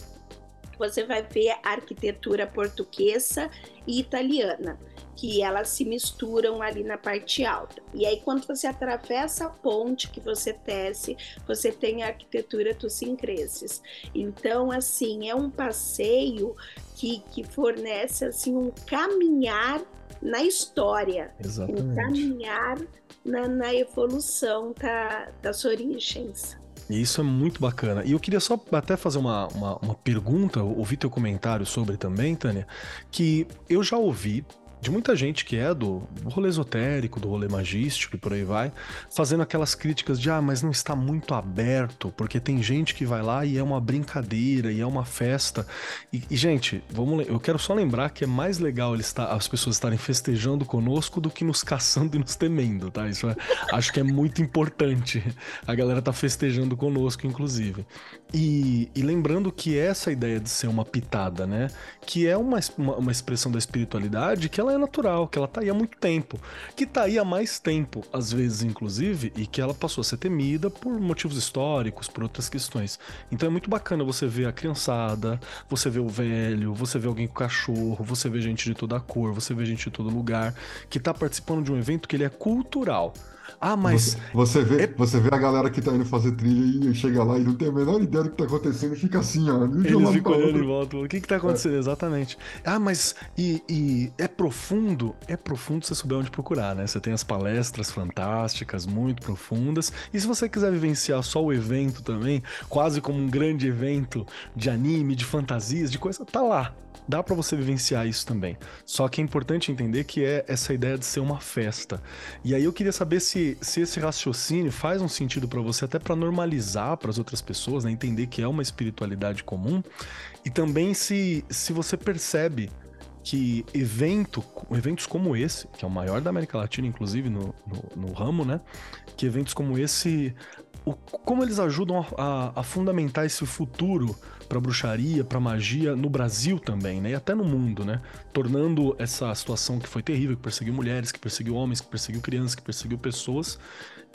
você vai ver a arquitetura portuguesa e italiana, que elas se misturam ali na parte alta. E aí, quando você atravessa a ponte que você desce, você tem a arquitetura Tussincreses. Então, assim, é um passeio que, que fornece assim um caminhar na história, Exatamente. um caminhar na, na evolução da, das origens. E isso é muito bacana. E eu queria só até fazer uma, uma, uma pergunta, ouvir teu comentário sobre também, Tânia, que eu já ouvi de muita gente que é do rolê esotérico, do rolê magístico e por aí vai, fazendo aquelas críticas de ah, mas não está muito aberto, porque tem gente que vai lá e é uma brincadeira, e é uma festa. E, e gente, vamos, eu quero só lembrar que é mais legal eles estar, as pessoas estarem festejando conosco do que nos caçando e nos temendo, tá? Isso é, acho que é muito importante. A galera tá festejando conosco, inclusive. E, e lembrando que essa ideia de ser uma pitada, né? Que é uma, uma, uma expressão da espiritualidade que ela é natural, que ela tá aí há muito tempo. Que tá aí há mais tempo, às vezes, inclusive, e que ela passou a ser temida por motivos históricos, por outras questões. Então é muito bacana você ver a criançada, você vê o velho, você vê alguém com cachorro, você vê gente de toda cor, você vê gente de todo lugar, que tá participando de um evento que ele é cultural. Ah, mas. Você, você vê, é... você vê a galera que tá indo fazer trilha e chega lá e não tem a menor ideia do que tá acontecendo e fica assim, ó. Eles ficam olhando em volta. O que que tá acontecendo? É. Exatamente. Ah, mas. E, e, é profundo? É profundo se você souber onde procurar, né? Você tem as palestras fantásticas, muito profundas. E se você quiser vivenciar só o evento também, quase como um grande evento de anime, de fantasias, de coisa, tá lá dá para você vivenciar isso também. Só que é importante entender que é essa ideia de ser uma festa. E aí eu queria saber se, se esse raciocínio faz um sentido para você, até para normalizar para as outras pessoas, né? entender que é uma espiritualidade comum. E também se, se você percebe que evento, eventos como esse, que é o maior da América Latina, inclusive no, no, no ramo, né? Que eventos como esse, o, como eles ajudam a, a, a fundamentar esse futuro para bruxaria, para magia no Brasil também, né? E até no mundo, né? Tornando essa situação que foi terrível, que perseguiu mulheres, que perseguiu homens, que perseguiu crianças, que perseguiu pessoas,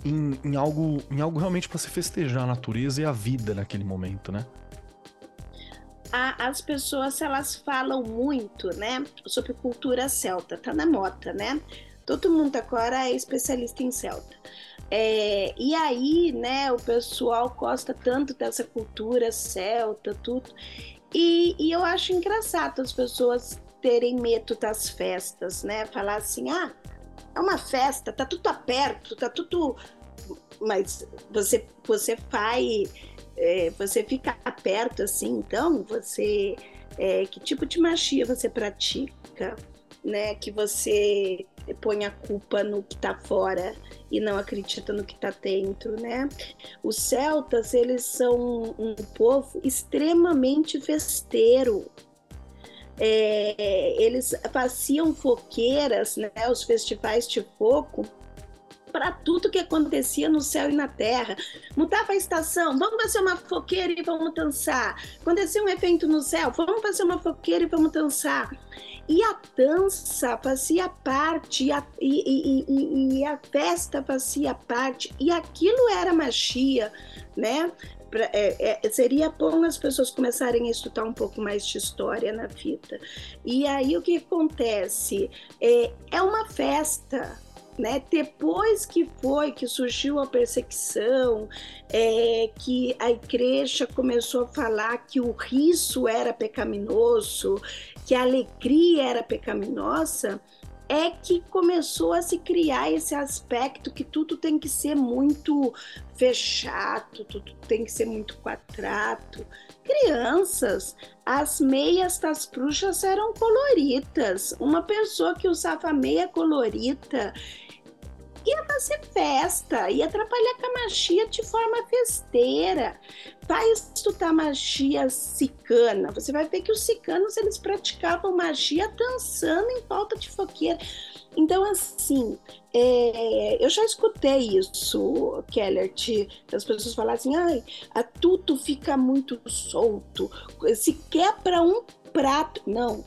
em, em algo, em algo realmente para se festejar a natureza e a vida naquele momento, né? as pessoas elas falam muito, né, sobre cultura celta, tá na moda, né? Todo mundo agora é especialista em celta. É, e aí, né, o pessoal gosta tanto dessa cultura celta, tudo. E, e, eu acho engraçado as pessoas terem medo das festas, né? Falar assim, ah, é uma festa, tá tudo aberto, tá tudo. Mas você, você faz. É, você fica perto assim, então você. É, que tipo de magia você pratica? Né, que você põe a culpa no que está fora e não acredita no que está dentro, né? Os celtas, eles são um povo extremamente festeiro. É, eles faziam foqueiras, né, os festivais de fogo, para tudo que acontecia no céu e na terra. Mudava a estação, vamos fazer uma foqueira e vamos dançar. Acontecia um evento no céu, vamos fazer uma foqueira e vamos dançar. E a dança fazia parte, e a, e, e, e a festa fazia parte, e aquilo era magia, né? Pra, é, é, seria bom as pessoas começarem a estudar um pouco mais de história na fita. E aí o que acontece? É, é uma festa, né? Depois que foi que surgiu a perseguição, é, que a igreja começou a falar que o riso era pecaminoso, que a alegria era pecaminosa, é que começou a se criar esse aspecto que tudo tem que ser muito fechado, tudo tem que ser muito quadrado. Crianças, as meias das bruxas eram coloridas. Uma pessoa que usava meia colorida ia fazer festa, ia atrapalhar com a magia de forma festeira. Vai estudar magia cicana. Você vai ver que os cicanos eles praticavam magia dançando em volta de fogueira. Então, assim, é, eu já escutei isso, Keller, as pessoas falarem assim, ai, a tudo fica muito solto, se quebra um prato. Não,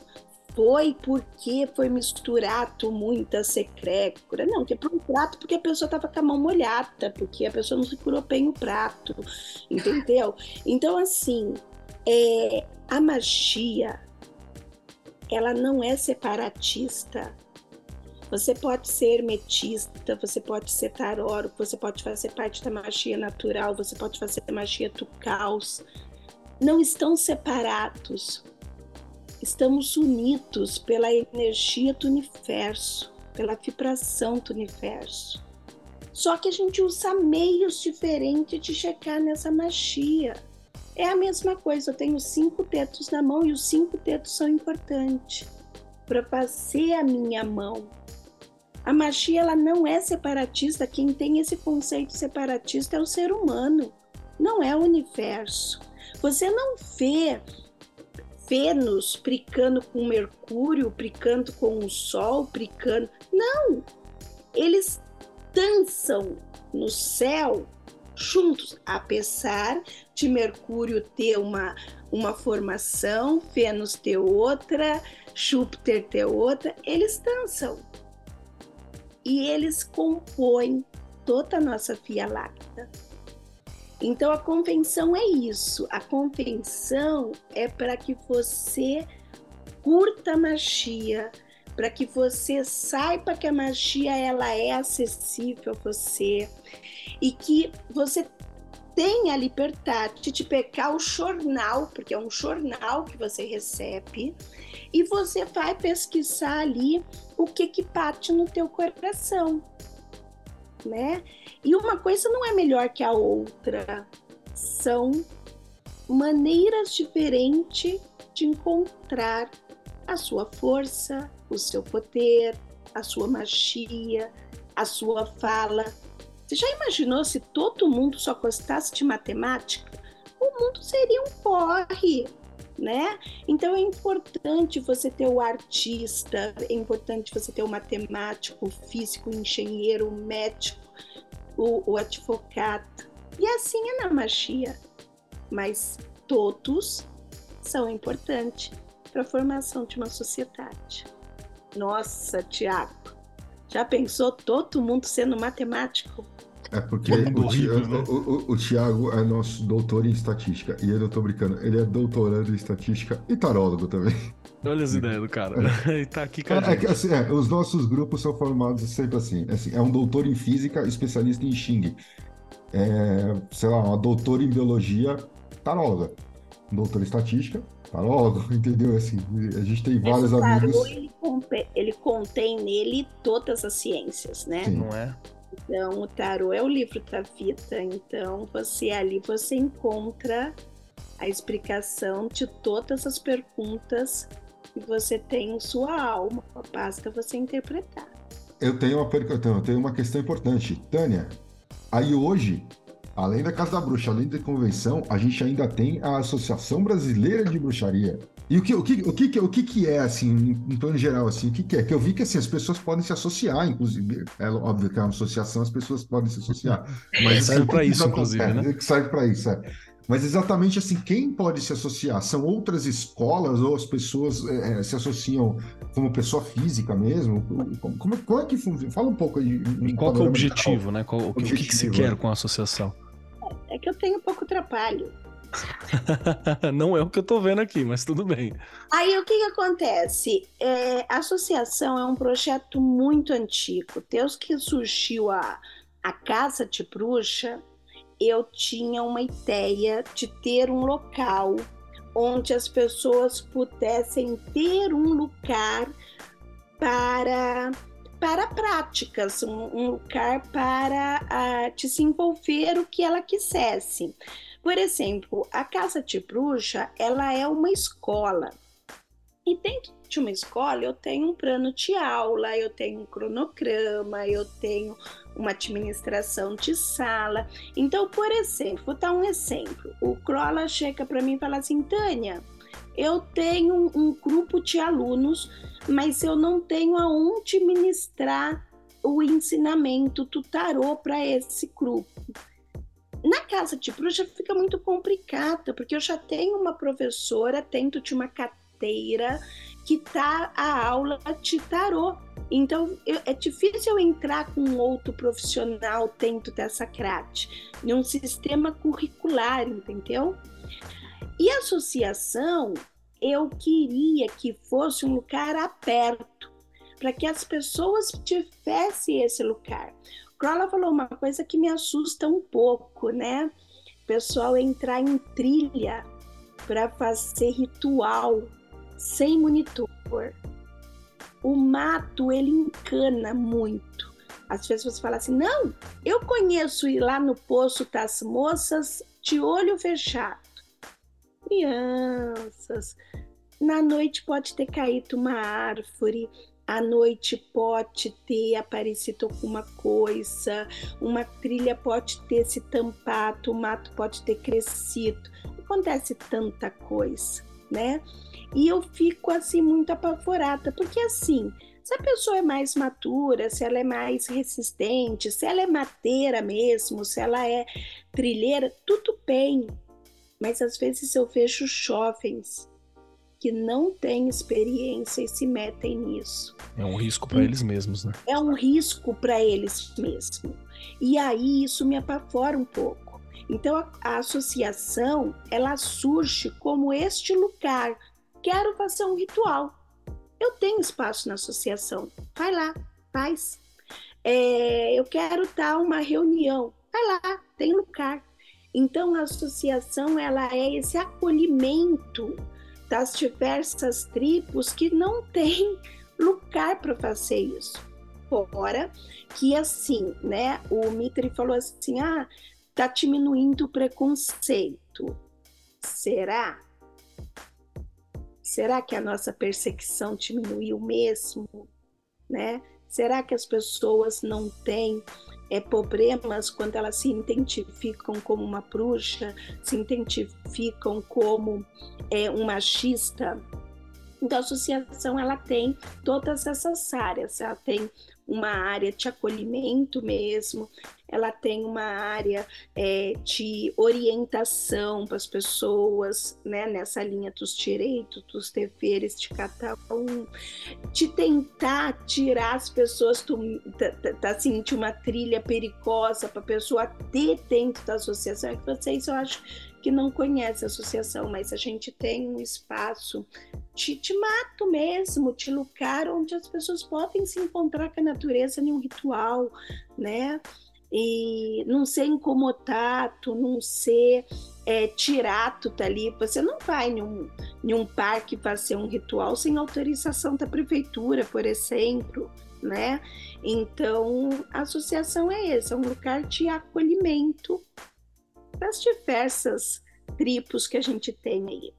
foi porque foi misturado muita secrécura. Não, quebrou um prato porque a pessoa estava com a mão molhada, porque a pessoa não segurou bem o prato, entendeu? Então, assim, é, a magia, ela não é separatista. Você pode ser metista, você pode ser taroro, você pode fazer parte da magia natural, você pode fazer magia do caos. Não estão separados estamos unidos pela energia do universo, pela vibração do universo. Só que a gente usa meios diferentes de chegar nessa magia. É a mesma coisa, eu tenho cinco dedos na mão e os cinco dedos são importantes para fazer a minha mão. A magia ela não é separatista, quem tem esse conceito separatista é o ser humano, não é o universo. Você não vê Vênus bricando com Mercúrio, bricando com o Sol, bricando. Não! Eles dançam no céu juntos, apesar de Mercúrio ter uma, uma formação, Vênus ter outra, Júpiter ter outra, eles dançam. E eles compõem toda a nossa Via Láctea. Então a convenção é isso. A convenção é para que você curta a magia, para que você saiba que a magia ela é acessível a você e que você tenha a liberdade de pegar o jornal, porque é um jornal que você recebe, e você vai pesquisar ali o que que bate no teu coração né? E uma coisa não é melhor que a outra, são maneiras diferentes de encontrar a sua força, o seu poder, a sua magia, a sua fala. Você já imaginou se todo mundo só gostasse de matemática? O mundo seria um porre né? Então é importante você ter o artista, é importante você ter o matemático, o físico, o engenheiro, o médico, o, o advogado. E assim é na magia. Mas todos são importantes para a formação de uma sociedade. Nossa, Tiago, já pensou todo mundo sendo matemático? É porque o, horrível, né? o, o, o, Thiago é nosso doutor em estatística. E eu não tô brincando, ele é doutorando em estatística e tarólogo também. Olha as ideias do cara. É. e tá aqui com é, é assim, é, os nossos grupos são formados sempre assim, assim. É um doutor em física, especialista em Xing. É, sei lá, uma doutora em biologia, taróloga. Um doutor em estatística, tarólogo, entendeu? Assim, a gente tem vários amigos. Ele, ele contém nele todas as ciências, né? Sim. Não é? Então, o tarô é o livro da vida. Então, você ali você encontra a explicação de todas as perguntas que você tem em sua alma. Basta você interpretar. Eu tenho uma pergunta, eu tenho uma questão importante, Tânia. Aí hoje, além da Casa da Bruxa, além da convenção, a gente ainda tem a Associação Brasileira de Bruxaria. E o que, o que, o que, o que, que é, assim, em plano geral, assim, o que, que é? Que eu vi que, assim, as pessoas podem se associar, inclusive, é óbvio que é uma associação, as pessoas podem se associar. Mas serve para isso, inclusive, né? Serve para isso, é. Mas exatamente assim, quem pode se associar? São outras escolas ou as pessoas é, se associam como pessoa física mesmo? Como, como, como é que funciona? Fala um pouco aí. Um qual é o objetivo, né? Qual, o, que, que se quer é. com a associação? É que eu tenho pouco trabalho. Não é o que eu tô vendo aqui, mas tudo bem. Aí o que, que acontece? É, a associação é um projeto muito antigo. Deus que surgiu a, a Casa de Bruxa, eu tinha uma ideia de ter um local onde as pessoas pudessem ter um lugar para para práticas, um, um lugar para uh, desenvolver o que ela quisesse. Por exemplo, a Casa de Bruxa, ela é uma escola. E dentro de uma escola, eu tenho um plano de aula, eu tenho um cronograma, eu tenho uma administração de sala. Então, por exemplo, vou dar um exemplo. O Crola chega para mim e fala assim, Tânia, eu tenho um grupo de alunos, mas eu não tenho aonde ministrar o ensinamento do tarô para esse grupo. Na casa de bruxa fica muito complicado, porque eu já tenho uma professora dentro de uma cadeira que tá a aula de tarô. Então, eu, é difícil eu entrar com outro profissional dentro dessa CRAT, num sistema curricular, entendeu? E a associação, eu queria que fosse um lugar aberto, para que as pessoas tivessem esse lugar. Crolla falou uma coisa que me assusta um pouco, né? O pessoal entrar em trilha para fazer ritual sem monitor. O mato, ele encana muito. Às vezes você fala assim, não, eu conheço ir lá no Poço das Moças de olho fechado. Crianças, na noite pode ter caído uma árvore, à noite pode ter aparecido alguma coisa, uma trilha pode ter se tampado, o mato pode ter crescido. Acontece tanta coisa, né? E eu fico assim muito apavorada, porque assim, se a pessoa é mais matura, se ela é mais resistente, se ela é mateira mesmo, se ela é trilheira, tudo bem. Mas às vezes eu vejo jovens que não têm experiência e se metem nisso. É um risco para eles mesmos, né? É um risco para eles mesmos. E aí isso me apavora um pouco. Então a, a associação ela surge como este lugar quero fazer um ritual. Eu tenho espaço na associação. Vai lá, faz. É, eu quero dar uma reunião. Vai lá, tem lugar. Então a associação ela é esse acolhimento das diversas tribos que não tem lugar para fazer isso. Fora que assim, né? O Mitri falou assim: ah, tá diminuindo o preconceito. Será? Será que a nossa perseguição diminuiu mesmo? Né? Será que as pessoas não têm é, problemas quando elas se identificam como uma bruxa, se identificam como é, um machista? Então, a associação ela tem todas essas áreas. Ela tem uma área de acolhimento mesmo, ela tem uma área é, de orientação para as pessoas, né, nessa linha dos direitos, dos deveres de cada um, de tentar tirar as pessoas do, assim, de uma trilha perigosa para a pessoa ter dentro da associação. É que vocês, eu acho que não conhecem a associação, mas a gente tem um espaço de, mato mesmo, de lugar onde as pessoas podem se encontrar com a natureza em um ritual, né? e não ser incomodado, não ser é, tirato dali. Você não vai em um, em um parque fazer um ritual sem autorização da prefeitura, por exemplo, né? Então, a associação é essa, é um lugar de acolhimento das diversas tribos que a gente tem aí.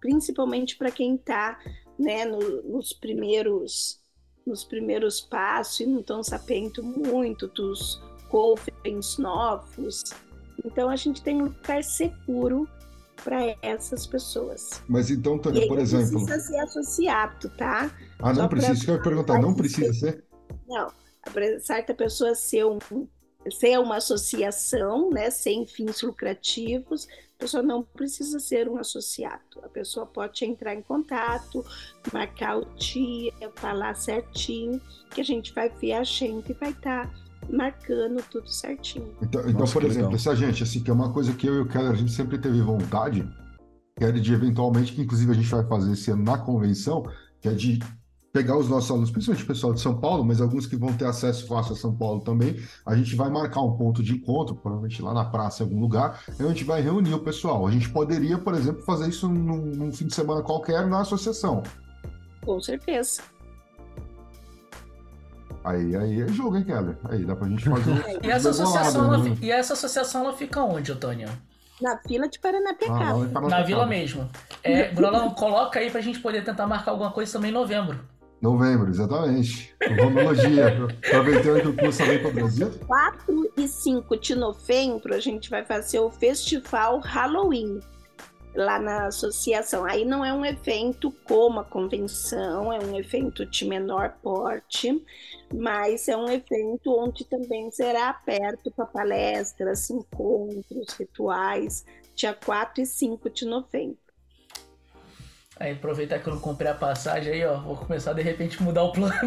Principalmente para quem está né, no, nos primeiros nos primeiros passos e não estão sabendo muito dos cofres novos. Então a gente tem um lugar seguro para essas pessoas. Mas então, Tânia, por exemplo. Não precisa ser associado, tá? Ah, não Só precisa. Que eu ia perguntar, não precisa ser? Não. Certa pessoa ser, um, ser uma associação, né, sem fins lucrativos, a pessoa não precisa ser um associado. A pessoa pode entrar em contato, marcar o dia, falar certinho, que a gente vai ver a gente e vai estar tá marcando tudo certinho. Então, então Nossa, por exemplo, legal. essa gente, assim, que é uma coisa que eu e o Keller, a gente sempre teve vontade, que é de eventualmente, que inclusive a gente vai fazer esse ano na convenção, que é de pegar os nossos alunos, principalmente o pessoal de São Paulo, mas alguns que vão ter acesso fácil a São Paulo também, a gente vai marcar um ponto de encontro, provavelmente lá na praça, em algum lugar, e a gente vai reunir o pessoal. A gente poderia, por exemplo, fazer isso num, num fim de semana qualquer na associação. Com certeza. Aí, aí é jogo, hein, Keller? Aí dá pra gente fazer um. e, essa associação, ela, né? e essa associação ela fica onde, Antônio? Na fila de Paranapiacaba. Ah, na vila mesmo. É, Brolão, coloca aí pra gente poder tentar marcar alguma coisa também em novembro. Novembro, exatamente. Romologia. Aproveitando que o curso vem para o Brasil. 4 e 5 de novembro, a gente vai fazer o Festival Halloween lá na associação. Aí não é um evento como a convenção, é um evento de menor porte, mas é um evento onde também será aberto para palestras, encontros, rituais, dia 4 e 5 de novembro. Aí aproveitar que eu não comprei a passagem aí, ó, vou começar de repente mudar o plano.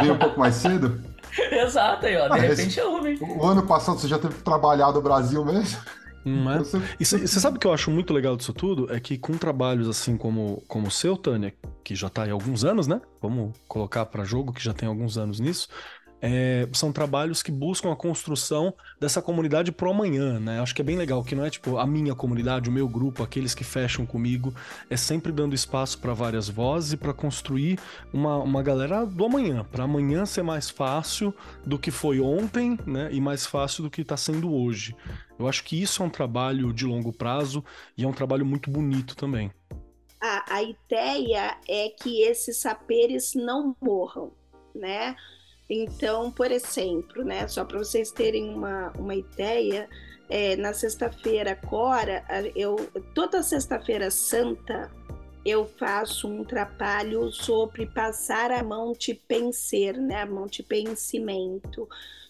Veio um pouco mais cedo? Exato, aí, ó, de ah, repente esse, eu hein? O ano passado você já teve trabalhado no Brasil mesmo? Não é? E você sabe o que eu acho muito legal disso tudo? É que com trabalhos assim como, como o seu, Tânia, que já tá há alguns anos, né? Vamos colocar para jogo que já tem alguns anos nisso é, são trabalhos que buscam a construção dessa comunidade pro amanhã, né? Acho que é bem legal, que não é tipo a minha comunidade, o meu grupo, aqueles que fecham comigo, é sempre dando espaço para várias vozes e para construir uma, uma galera do amanhã, para amanhã ser mais fácil do que foi ontem, né? E mais fácil do que está sendo hoje. Eu acho que isso é um trabalho de longo prazo e é um trabalho muito bonito também. A, a ideia é que esses saberes não morram, né? Então, por exemplo, né, só para vocês terem uma, uma ideia, é, na sexta-feira agora, eu toda sexta-feira santa eu faço um trabalho sobre passar a mão de penser, né, a mão de pensamento,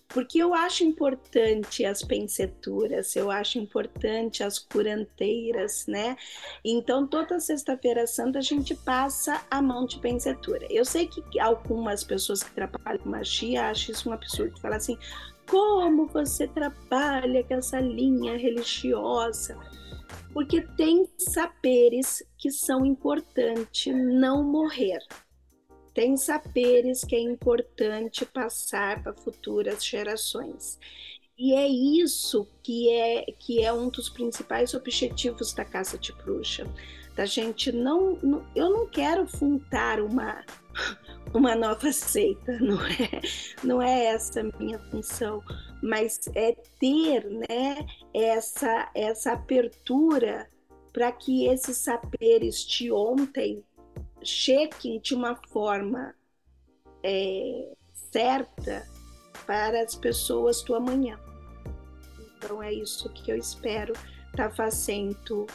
porque eu acho importante as penseturas, eu acho importante as curanteiras, né? Então, toda sexta-feira santa a gente passa a mão de pensetura. Eu sei que algumas pessoas que trabalham com magia acham isso um absurdo, falar assim, como você trabalha com essa linha religiosa? Porque tem saberes que são importantes não morrer tem saberes que é importante passar para futuras gerações. E é isso que é que é um dos principais objetivos da Casa de Bruxa. Da gente não, não eu não quero fundar uma uma nova seita, não é, não é essa a minha função, mas é ter, né, essa essa abertura para que esses saberes de ontem chequem de uma forma é, certa para as pessoas do amanhã. Então é isso que eu espero estar tá fazendo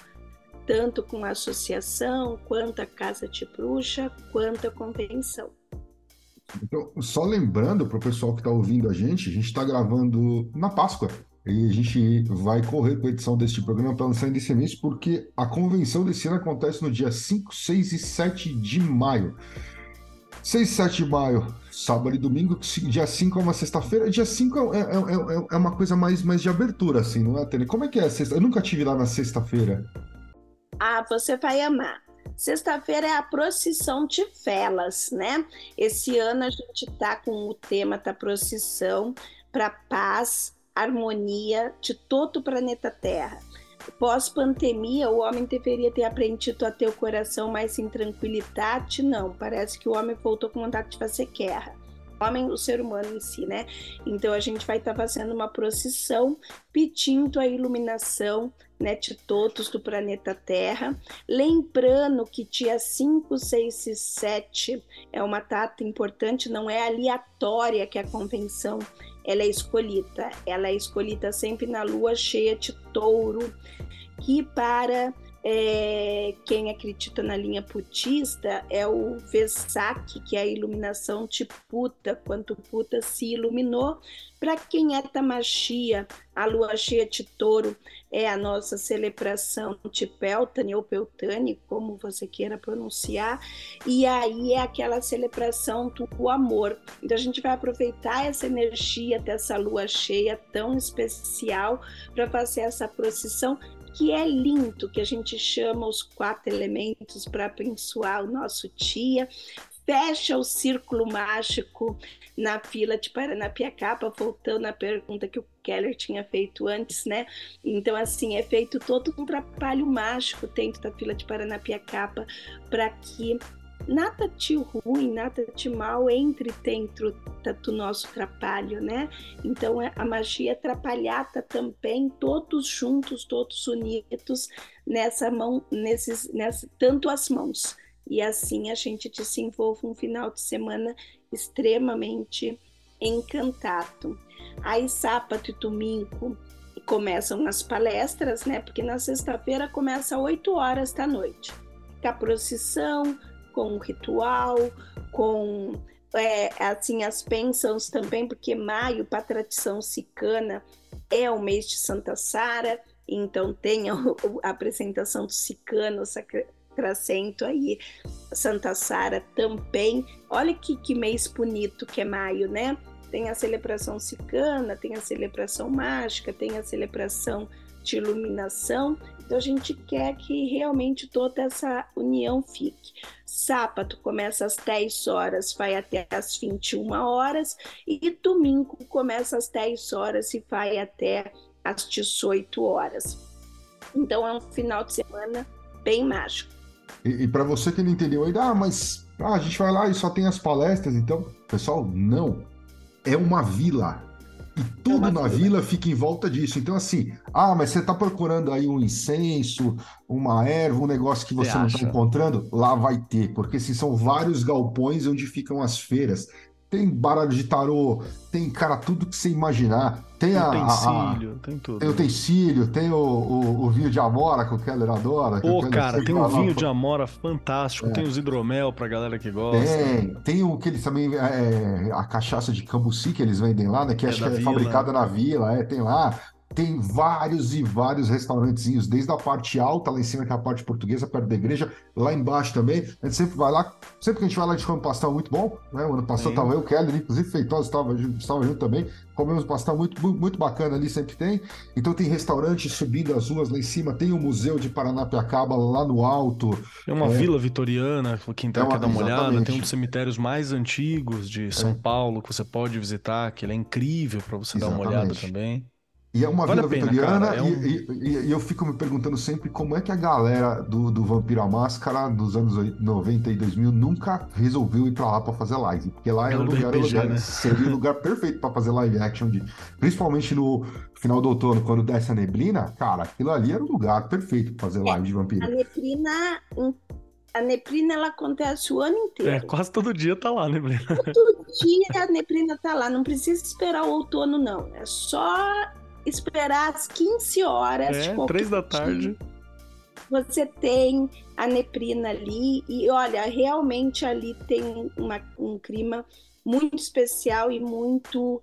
tanto com a associação, quanto a Casa de Bruxa, quanto a convenção. Então, só lembrando para o pessoal que está ouvindo a gente, a gente está gravando na Páscoa. E a gente vai correr com a edição deste programa para lançar esse mês, porque a convenção desse ano acontece no dia 5, 6 e 7 de maio. 6 e 7 de maio, sábado e domingo, dia 5 é uma sexta-feira. Dia 5 é, é, é, é, uma coisa mais, mais de abertura, assim, não é, Tênis? Como é que é a sexta? Eu nunca tive lá na sexta-feira. Ah, você vai amar. Sexta-feira é a procissão de velas, né? Esse ano a gente tá com o tema da procissão para paz, harmonia de todo o planeta Terra. Pós-pandemia, o homem deveria ter aprendido a ter o coração mais em tranquilidade? Não, parece que o homem voltou com vontade de fazer guerra. O homem, o ser humano em si, né? Então a gente vai estar fazendo uma procissão pedindo a iluminação né, de todos do planeta Terra. Lembrando que dia 5, 6 e 7 é uma data importante, não é aleatória que a convenção ela é escolhida. Ela é escolhida sempre na lua cheia de touro, que para é, quem acredita na linha putista é o Vesak, que é a iluminação de Puta, quando Puta se iluminou. Para quem é Tamashia, a lua cheia de touro é a nossa celebração de Peltane ou Peltane, como você queira pronunciar, e aí é aquela celebração do amor. Então a gente vai aproveitar essa energia dessa lua cheia tão especial para fazer essa procissão que é lindo, que a gente chama os quatro elementos para abençoar o nosso dia, fecha o círculo mágico na fila de Paranapiacaba, voltando à pergunta que o Keller tinha feito antes, né? Então, assim, é feito todo um trabalho mágico dentro da fila de Paranapiacaba para que nada de ruim, nada de mal entre dentro do nosso trabalho, né? Então é, a magia atrapalhada também, todos juntos, todos unidos nessa mão, nesses, nessa, tanto as mãos. E assim a gente desenvolve um final de semana extremamente encantado. Aí sábado e domingo começam as palestras, né? Porque na sexta-feira começa às 8 horas da noite. A procissão, com o ritual, com é, assim as bênçãos também, porque maio, para a tradição sicana, é o mês de Santa Sara, então tem a, a apresentação do sicano, sacracento aí, Santa Sara também. Olha que, que mês bonito que é maio, né? Tem a celebração sicana, tem a celebração mágica, tem a celebração de iluminação. Então a gente quer que realmente toda essa união fique. Sábado começa às 10 horas, vai até às 21 horas, e domingo começa às 10 horas e vai até às 18 horas. Então é um final de semana bem mágico. E, e para você que não entendeu ainda, ah, mas ah, a gente vai lá e só tem as palestras, então, pessoal, não é uma vila. E tudo é na vila. vila fica em volta disso. Então, assim, ah, mas você está procurando aí um incenso, uma erva, um negócio que você, você não está encontrando? Lá vai ter, porque assim, são vários galpões onde ficam as feiras. Tem baralho de tarô, tem, cara, tudo que você imaginar. Tem a. Utensílio, a, tem tudo. Tem utensílio, tem o, o, o, vinho de Amora que o Keller adora. Pô, cara, tem um vinho de Amora fantástico, é. tem os hidromel pra galera que gosta. Tem, tem o que eles também. É, a cachaça de cambuci que eles vendem lá, né? Que é acho que é vila. fabricada na vila, é, tem lá tem vários e vários restaurantezinhos, desde a parte alta, lá em cima, que é a parte portuguesa, perto da igreja, lá embaixo também. A gente sempre vai lá, sempre que a gente vai lá, a gente come pastel muito bom, né? O ano passado Sim. tava eu, Keller, inclusive Feitosa estava, estava junto também. Comemos pastel muito, muito bacana ali, sempre tem. Então tem restaurante subindo as ruas lá em cima, tem o Museu de Paranapiacaba lá no alto. Tem uma é... vila vitoriana, quem é uma, quer dar uma exatamente. olhada, tem um dos cemitérios mais antigos de São é. Paulo que você pode visitar, que ele é incrível para você exatamente. dar uma olhada também. E é uma vale vila pena, vitoriana, é um... e, e, e, eu fico me perguntando sempre como é que a galera do, do Vampiro à Máscara dos anos 90 e 2000 nunca resolveu ir pra lá pra fazer live. Porque lá é o lugar, RPG, lugar né? seria o lugar perfeito pra fazer live action, de, principalmente no final do outono, quando desce a neblina. Cara, aquilo ali era o lugar perfeito pra fazer é, live de vampiro. A neblina a neblina ela acontece o ano inteiro. É, quase todo dia tá lá a neblina. Todo dia a neblina tá lá, não precisa esperar o outono, não. É só esperar às 15 horas. É, três da tarde. Você tem a neprina ali e olha, realmente ali tem uma, um clima muito especial e muito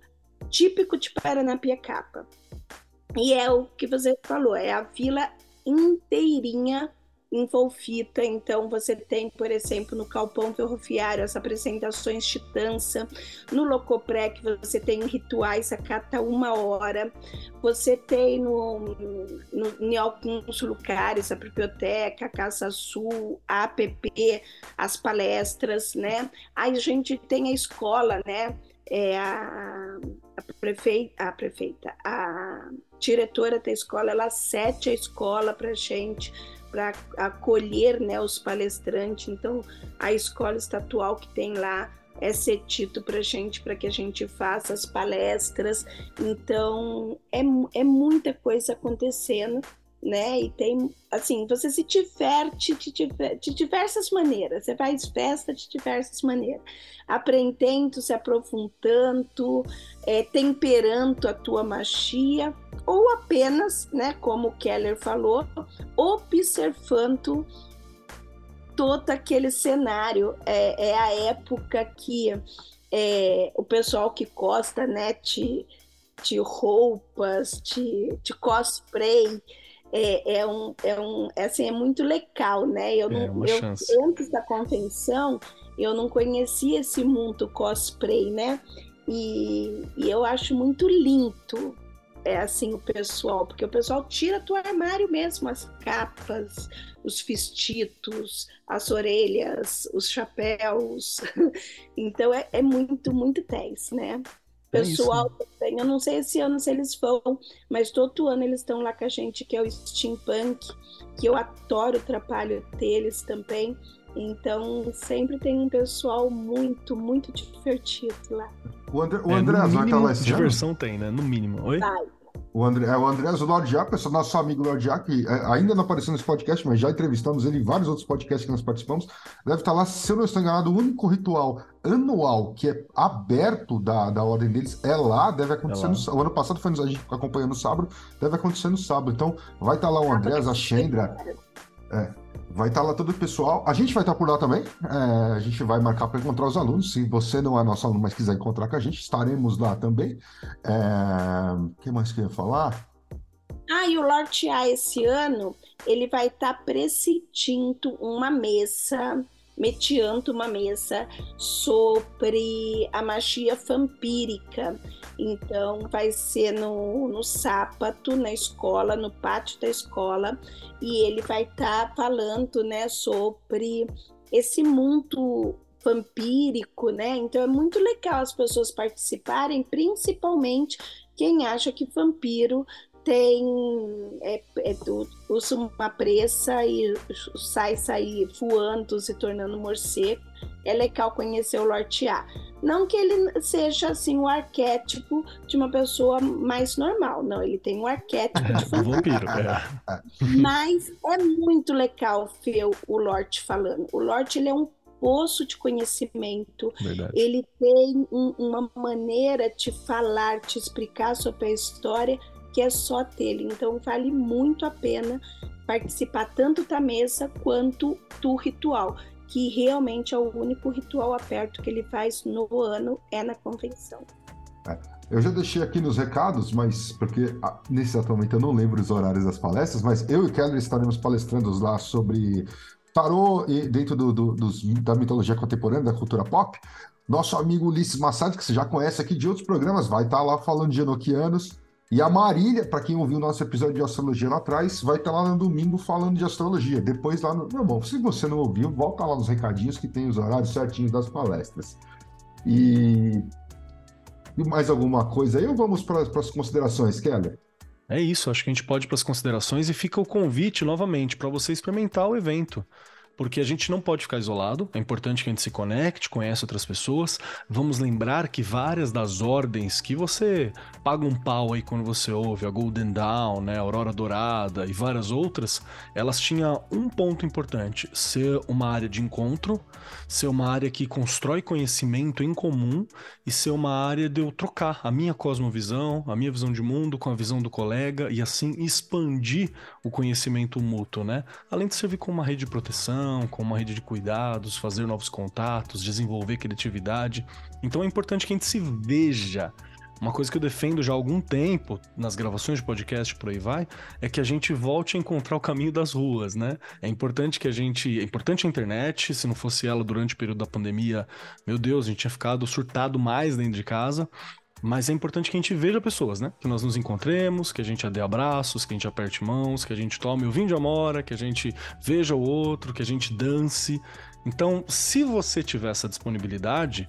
típico de Paranapiacaba. E é o que você falou, é a vila inteirinha envolvida. Então, você tem, por exemplo, no Calpão Ferroviário, as apresentações de dança. No Locoprec, você tem rituais a cada uma hora. Você tem no, no, em alguns lugares a biblioteca, a Casa Sul, a APP, as palestras, né? Aí a gente tem a escola, né? É a, a, prefeita, a prefeita, a diretora da escola, ela sete a escola para gente para acolher né, os palestrantes. Então, a escola estatual que tem lá é cetito para gente, para que a gente faça as palestras. Então, é, é muita coisa acontecendo, né? E tem, assim, você se diverte de, diversas maneiras. Você faz festa de diversas maneiras. Aprendendo, se aprofundando, é, temperando a tua magia ou apenas, né, como o Keller falou, observando todo aquele cenário. É, é a época que é, o pessoal que gosta né, de, de roupas, de, de cosplay, é, é, um, é, um, é, assim, é muito legal, né? Eu é não, eu, antes da convenção, eu não conhecia esse mundo cosplay, né? E, e eu acho muito lindo é assim o pessoal, porque o pessoal tira do armário mesmo as capas, os vestidos, as orelhas, os chapéus. Então é, é muito, muito 10, né? É pessoal também. Eu não sei esse ano se eles vão, mas todo ano eles estão lá com a gente, que é o Steampunk, que eu adoro o trabalho deles também. Então sempre tem um pessoal muito, muito divertido lá. O André, o André é, vai estar lá esse diversão ano? tem, né? No mínimo. Oi? Vai. O André, é o André Lord Jack, nosso amigo Lord Jack, é, ainda não apareceu nesse podcast, mas já entrevistamos ele em vários outros podcasts que nós participamos. Deve estar lá, se eu não estou enganado, o único ritual anual que é aberto da, da ordem deles é lá, deve acontecer é lá. no O ano passado foi a gente acompanhando no sábado, deve acontecer no sábado. Então, vai estar lá o André, a Chendra. É, Vai estar tá lá todo o pessoal. A gente vai estar tá por lá também. É, a gente vai marcar para encontrar os alunos. Se você não é nosso aluno, mas quiser encontrar com a gente, estaremos lá também. É... O que mais que eu ia falar? Ah, e o Lorde A esse ano, ele vai estar tá uma mesa mediante uma mesa sobre a magia vampírica. Então, vai ser no, no sábado, na escola, no pátio da escola, e ele vai estar tá falando né, sobre esse mundo vampírico, né? Então é muito legal as pessoas participarem, principalmente quem acha que vampiro tem é, é, usa uma pressa e sai sair voando, se tornando morcego. É legal conhecer o Lorde A. Não que ele seja assim o arquétipo de uma pessoa mais normal, não. Ele tem um arquétipo de vampiro. é. Mas é muito legal ver o Lorde falando. O Lorde ele é um poço de conhecimento. Verdade. Ele tem um, uma maneira de falar, de explicar sobre a história que é só dele. Então vale muito a pena participar tanto da mesa quanto do ritual, que realmente é o único ritual aberto que ele faz no ano é na convenção. É. Eu já deixei aqui nos recados, mas porque ah, nesse atualmente eu não lembro os horários das palestras, mas eu e Keller estaremos palestrando lá sobre tarô e dentro do, do, dos, da mitologia contemporânea, da cultura pop. Nosso amigo Ulisses Massad, que você já conhece aqui de outros programas, vai estar lá falando de Enoquianos. E a Marília, para quem ouviu o nosso episódio de astrologia lá atrás, vai estar lá no domingo falando de astrologia. Depois lá no. Meu bom, se você não ouviu, volta lá nos recadinhos que tem os horários certinhos das palestras. E. E mais alguma coisa aí ou vamos para as considerações, Keller? É isso, acho que a gente pode ir para as considerações e fica o convite novamente para você experimentar o evento porque a gente não pode ficar isolado, é importante que a gente se conecte, conheça outras pessoas. Vamos lembrar que várias das ordens que você paga um pau aí quando você ouve, a Golden Dawn, né, a Aurora Dourada e várias outras, elas tinham um ponto importante: ser uma área de encontro, ser uma área que constrói conhecimento em comum e ser uma área de eu trocar a minha cosmovisão, a minha visão de mundo com a visão do colega e assim expandir o conhecimento mútuo, né? Além de servir como uma rede de proteção com uma rede de cuidados, fazer novos contatos, desenvolver criatividade. Então é importante que a gente se veja. Uma coisa que eu defendo já há algum tempo, nas gravações de podcast por aí vai, é que a gente volte a encontrar o caminho das ruas, né? É importante que a gente. É importante a internet, se não fosse ela durante o período da pandemia, meu Deus, a gente tinha ficado surtado mais dentro de casa. Mas é importante que a gente veja pessoas, né? Que nós nos encontremos, que a gente dê abraços, que a gente aperte mãos, que a gente tome o vinho de amora, que a gente veja o outro, que a gente dance. Então, se você tiver essa disponibilidade,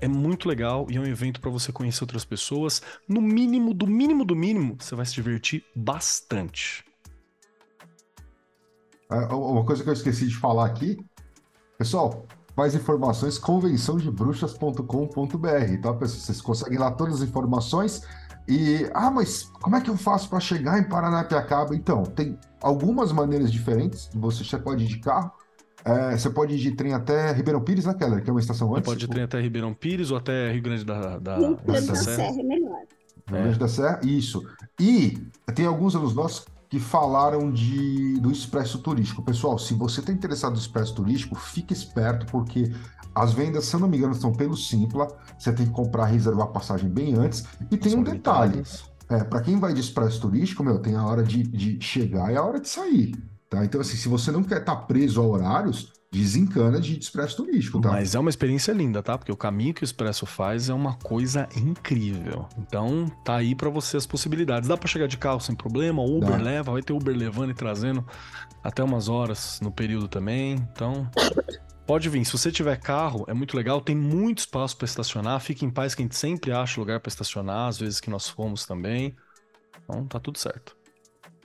é muito legal e é um evento para você conhecer outras pessoas. No mínimo, do mínimo, do mínimo, você vai se divertir bastante. É, uma coisa que eu esqueci de falar aqui, pessoal, mais informações, convençãodebruxas.com.br, tá, pessoal? Vocês conseguem lá todas as informações. E, ah, mas como é que eu faço para chegar em Paranapiacaba? Então, tem algumas maneiras diferentes. Você, você pode ir de carro, é, você pode ir de trem até Ribeirão Pires, né, Keller? Que é uma estação antes. Você pode ir de trem até Ribeirão Pires ou até Rio Grande da, da, Rio Grande da Serra. Serra é melhor. Rio Grande da Serra, isso. E tem alguns alunos nossos que falaram de, do expresso turístico. Pessoal, se você está interessado no expresso turístico, fique esperto, porque as vendas, se eu não me engano, estão pelo Simpla. Você tem que comprar, reservar a passagem bem antes. E tem São um detalhe: é, para quem vai de expresso turístico, meu, tem a hora de, de chegar e a hora de sair. Tá? Então, assim, se você não quer estar tá preso a horários, desencana de expresso turístico, tá? Mas é uma experiência linda, tá? Porque o caminho que o expresso faz é uma coisa incrível. Então, tá aí para você as possibilidades. Dá para chegar de carro sem problema, Uber Dá. leva, vai ter Uber levando e trazendo até umas horas no período também. Então, Pode vir. Se você tiver carro, é muito legal. Tem muito espaço para estacionar. Fique em paz que a gente sempre acha lugar para estacionar, às vezes que nós fomos também. Então tá tudo certo.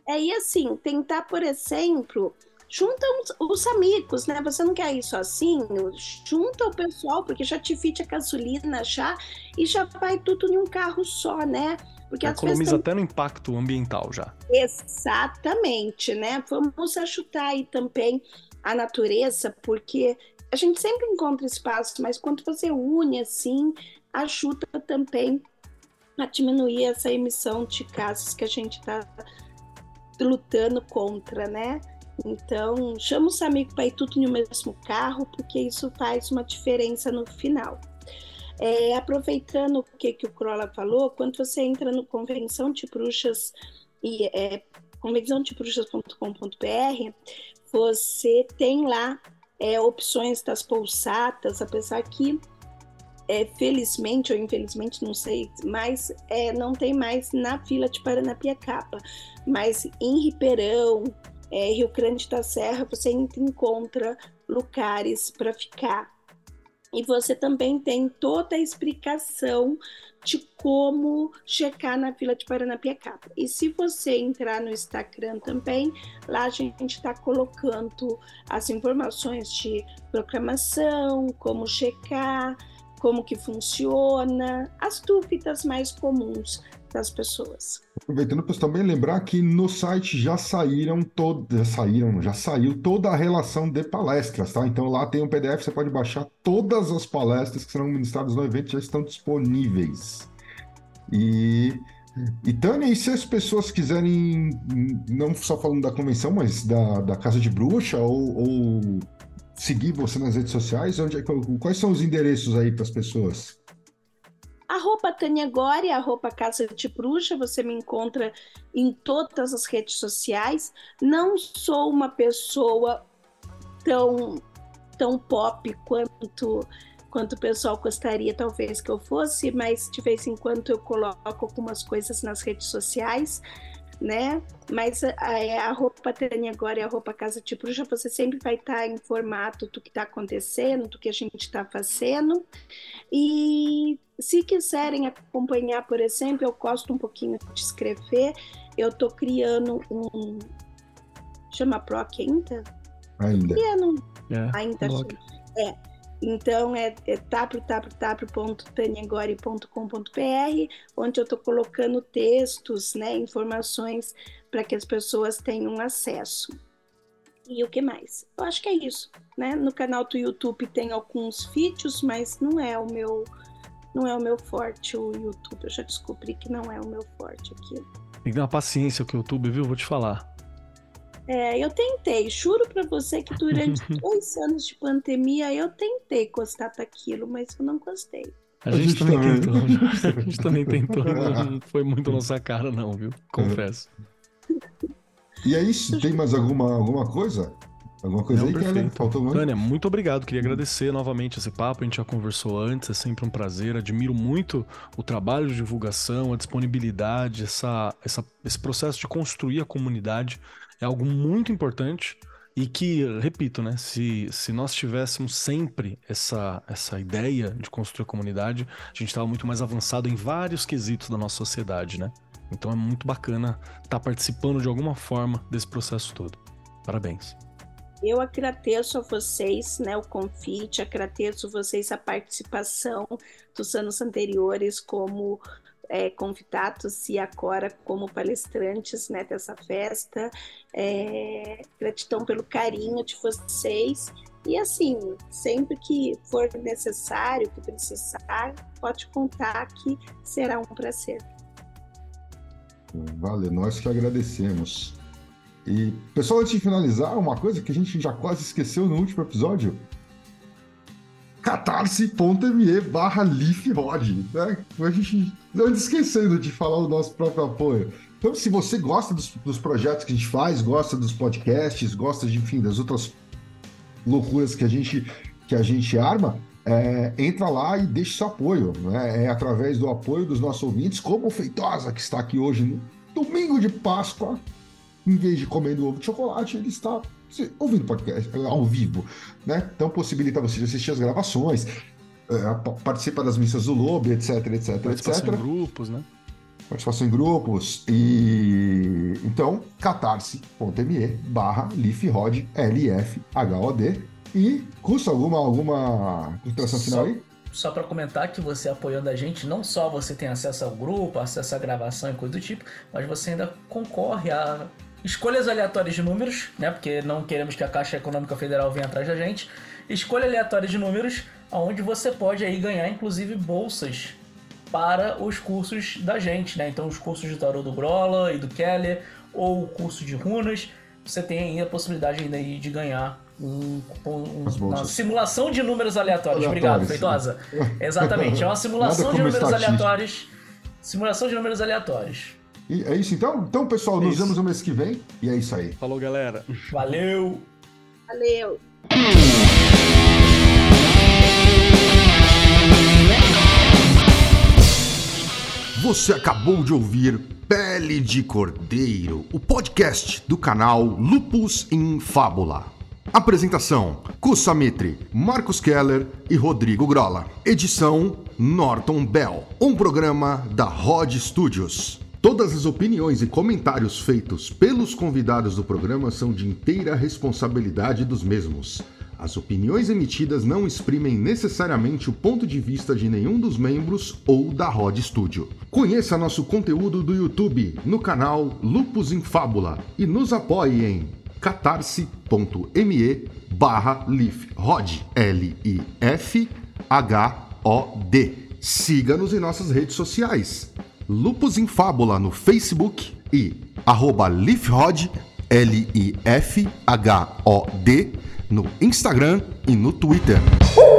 É, e assim, tentar, por exemplo, junta os, os, amigos, né? Você não quer ir sozinho, junta o pessoal, porque já divide a gasolina já e já vai tudo em um carro só, né? Porque Economiza até no impacto ambiental já. Exatamente, né? Vamos ajudar aí também a natureza, porque a gente sempre encontra espaço, mas quando você une assim, ajuda também a diminuir essa emissão de gases que a gente está lutando contra, né? Então, chama os amigos para ir tudo no mesmo carro, porque isso faz uma diferença no final. É, aproveitando o que, que o Crolla falou, quando você entra no Convenção de Bruxas e é, convençãodebruxas.com.br, você tem lá é, opções das poussatas, apesar que é, felizmente ou infelizmente, não sei, mas é, não tem mais na fila de Paranapiacaba, mas em Ribeirão, é, Rio Grande da Serra, você encontra lugares para ficar. E você também tem toda a explicação de como checar na fila de Paranapiacaba. E se você entrar no Instagram também, lá a gente está colocando as informações de programação, como checar, como que funciona, as dúvidas mais comuns das pessoas. Aproveitando para também lembrar que no site já saíram todas, saíram, já saiu toda a relação de palestras, tá? Então lá tem um PDF, você pode baixar todas as palestras que serão ministradas no evento, já estão disponíveis. E e Tânia, e se as pessoas quiserem, não só falando da convenção, mas da, da Casa de Bruxa, ou, ou seguir você nas redes sociais, onde, é quais são os endereços aí para as pessoas? Arroba Tânia Gore, arroba Casa de Bruxa, você me encontra em todas as redes sociais. Não sou uma pessoa tão, tão pop quanto, quanto o pessoal gostaria, talvez, que eu fosse, mas de vez em quando eu coloco algumas coisas nas redes sociais né? Mas a, a roupa Tânia agora e a roupa Casa de Bruxa, você sempre vai estar em formato do que está acontecendo, do que a gente está fazendo. E se quiserem acompanhar, por exemplo, eu gosto um pouquinho de escrever, eu estou criando um. Chama Proc ainda? Ainda. Criando... É, ainda. É então é, é www.taniagore.com.br, onde eu estou colocando textos, né, informações para que as pessoas tenham acesso. E o que mais? Eu acho que é isso, né? No canal do YouTube tem alguns vídeos, mas não é o meu não é o meu forte o YouTube. Eu já descobri que não é o meu forte aquilo. Tem que uma paciência com o YouTube, viu? Vou te falar. É, eu tentei, juro para você que durante dois anos de pandemia eu tentei gostar daquilo, mas eu não gostei. A gente, a gente também tentou. a gente também tentou, não foi muito nossa cara, não, viu? Confesso. E aí, tem mais alguma, alguma coisa? Alguma coisa não, aí, perfeito. Faltou muito? Tânia, muito obrigado. Queria agradecer novamente esse papo. A gente já conversou antes, é sempre um prazer. Admiro muito o trabalho de divulgação, a disponibilidade, essa, essa, esse processo de construir a comunidade é algo muito importante e que, repito, né, se, se nós tivéssemos sempre essa, essa ideia de construir a comunidade, a gente estava muito mais avançado em vários quesitos da nossa sociedade, né? Então é muito bacana estar tá participando de alguma forma desse processo todo. Parabéns. Eu agradeço a vocês, né, o convite, agradeço vocês a participação dos anos anteriores como é, convidados e agora como palestrantes né, dessa festa. É, gratidão pelo carinho de vocês. E assim, sempre que for necessário, que precisar, pode contar que será um prazer. Valeu, nós que agradecemos. E, pessoal, antes de finalizar, uma coisa que a gente já quase esqueceu no último episódio, catarse.me barra leafrod, né? A gente não esquecendo de falar o nosso próprio apoio. Então, se você gosta dos, dos, projetos que a gente faz, gosta dos podcasts, gosta de, enfim, das outras loucuras que a gente, que a gente arma, é, entra lá e deixa seu apoio. Né? É através do apoio dos nossos ouvintes, como o Feitosa, que está aqui hoje no domingo de Páscoa, em vez de comendo ovo de chocolate, ele está ouvindo podcast ao vivo, né? Então possibilita você assistir as gravações, é, participa das missas do Lobo, etc, etc, Participação etc. em grupos, né? Participação em grupos e então catarse.me barra lifrod L-F-H-O-D e custa alguma alguma consideração final aí? Só para comentar que você apoiando a gente, não só você tem acesso ao grupo, acesso à gravação e coisa do tipo, mas você ainda concorre a escolhas aleatórias de números, né? Porque não queremos que a Caixa Econômica Federal venha atrás da gente. Escolha aleatória de números, onde você pode aí ganhar, inclusive, bolsas para os cursos da gente, né? Então, os cursos de tarô do Grola e do Keller, ou o curso de runas, você tem aí a possibilidade ainda aí de ganhar um, um, uma simulação de números aleatórios. Obrigado, Feitosa. Exatamente, é uma simulação de números aleatórios. Simulação de números aleatórios. E é isso então? Então, pessoal, é nos isso. vemos no mês que vem. E é isso aí. Falou, galera. Valeu. Valeu. Você acabou de ouvir Pele de Cordeiro, o podcast do canal Lupus em Fábula. Apresentação: Kussamitri, Marcos Keller e Rodrigo Grola. Edição: Norton Bell. Um programa da Rod Studios. Todas as opiniões e comentários feitos pelos convidados do programa são de inteira responsabilidade dos mesmos. As opiniões emitidas não exprimem necessariamente o ponto de vista de nenhum dos membros ou da Rod Studio. Conheça nosso conteúdo do YouTube no canal Lupus em Fábula e nos apoie em catarse.me barra lifrod L-I-F-H-O-D. Siga-nos em nossas redes sociais. Lupus em Fábula no Facebook e arroba Lifrod, L-I-F-H-O-D, no Instagram e no Twitter. Uh!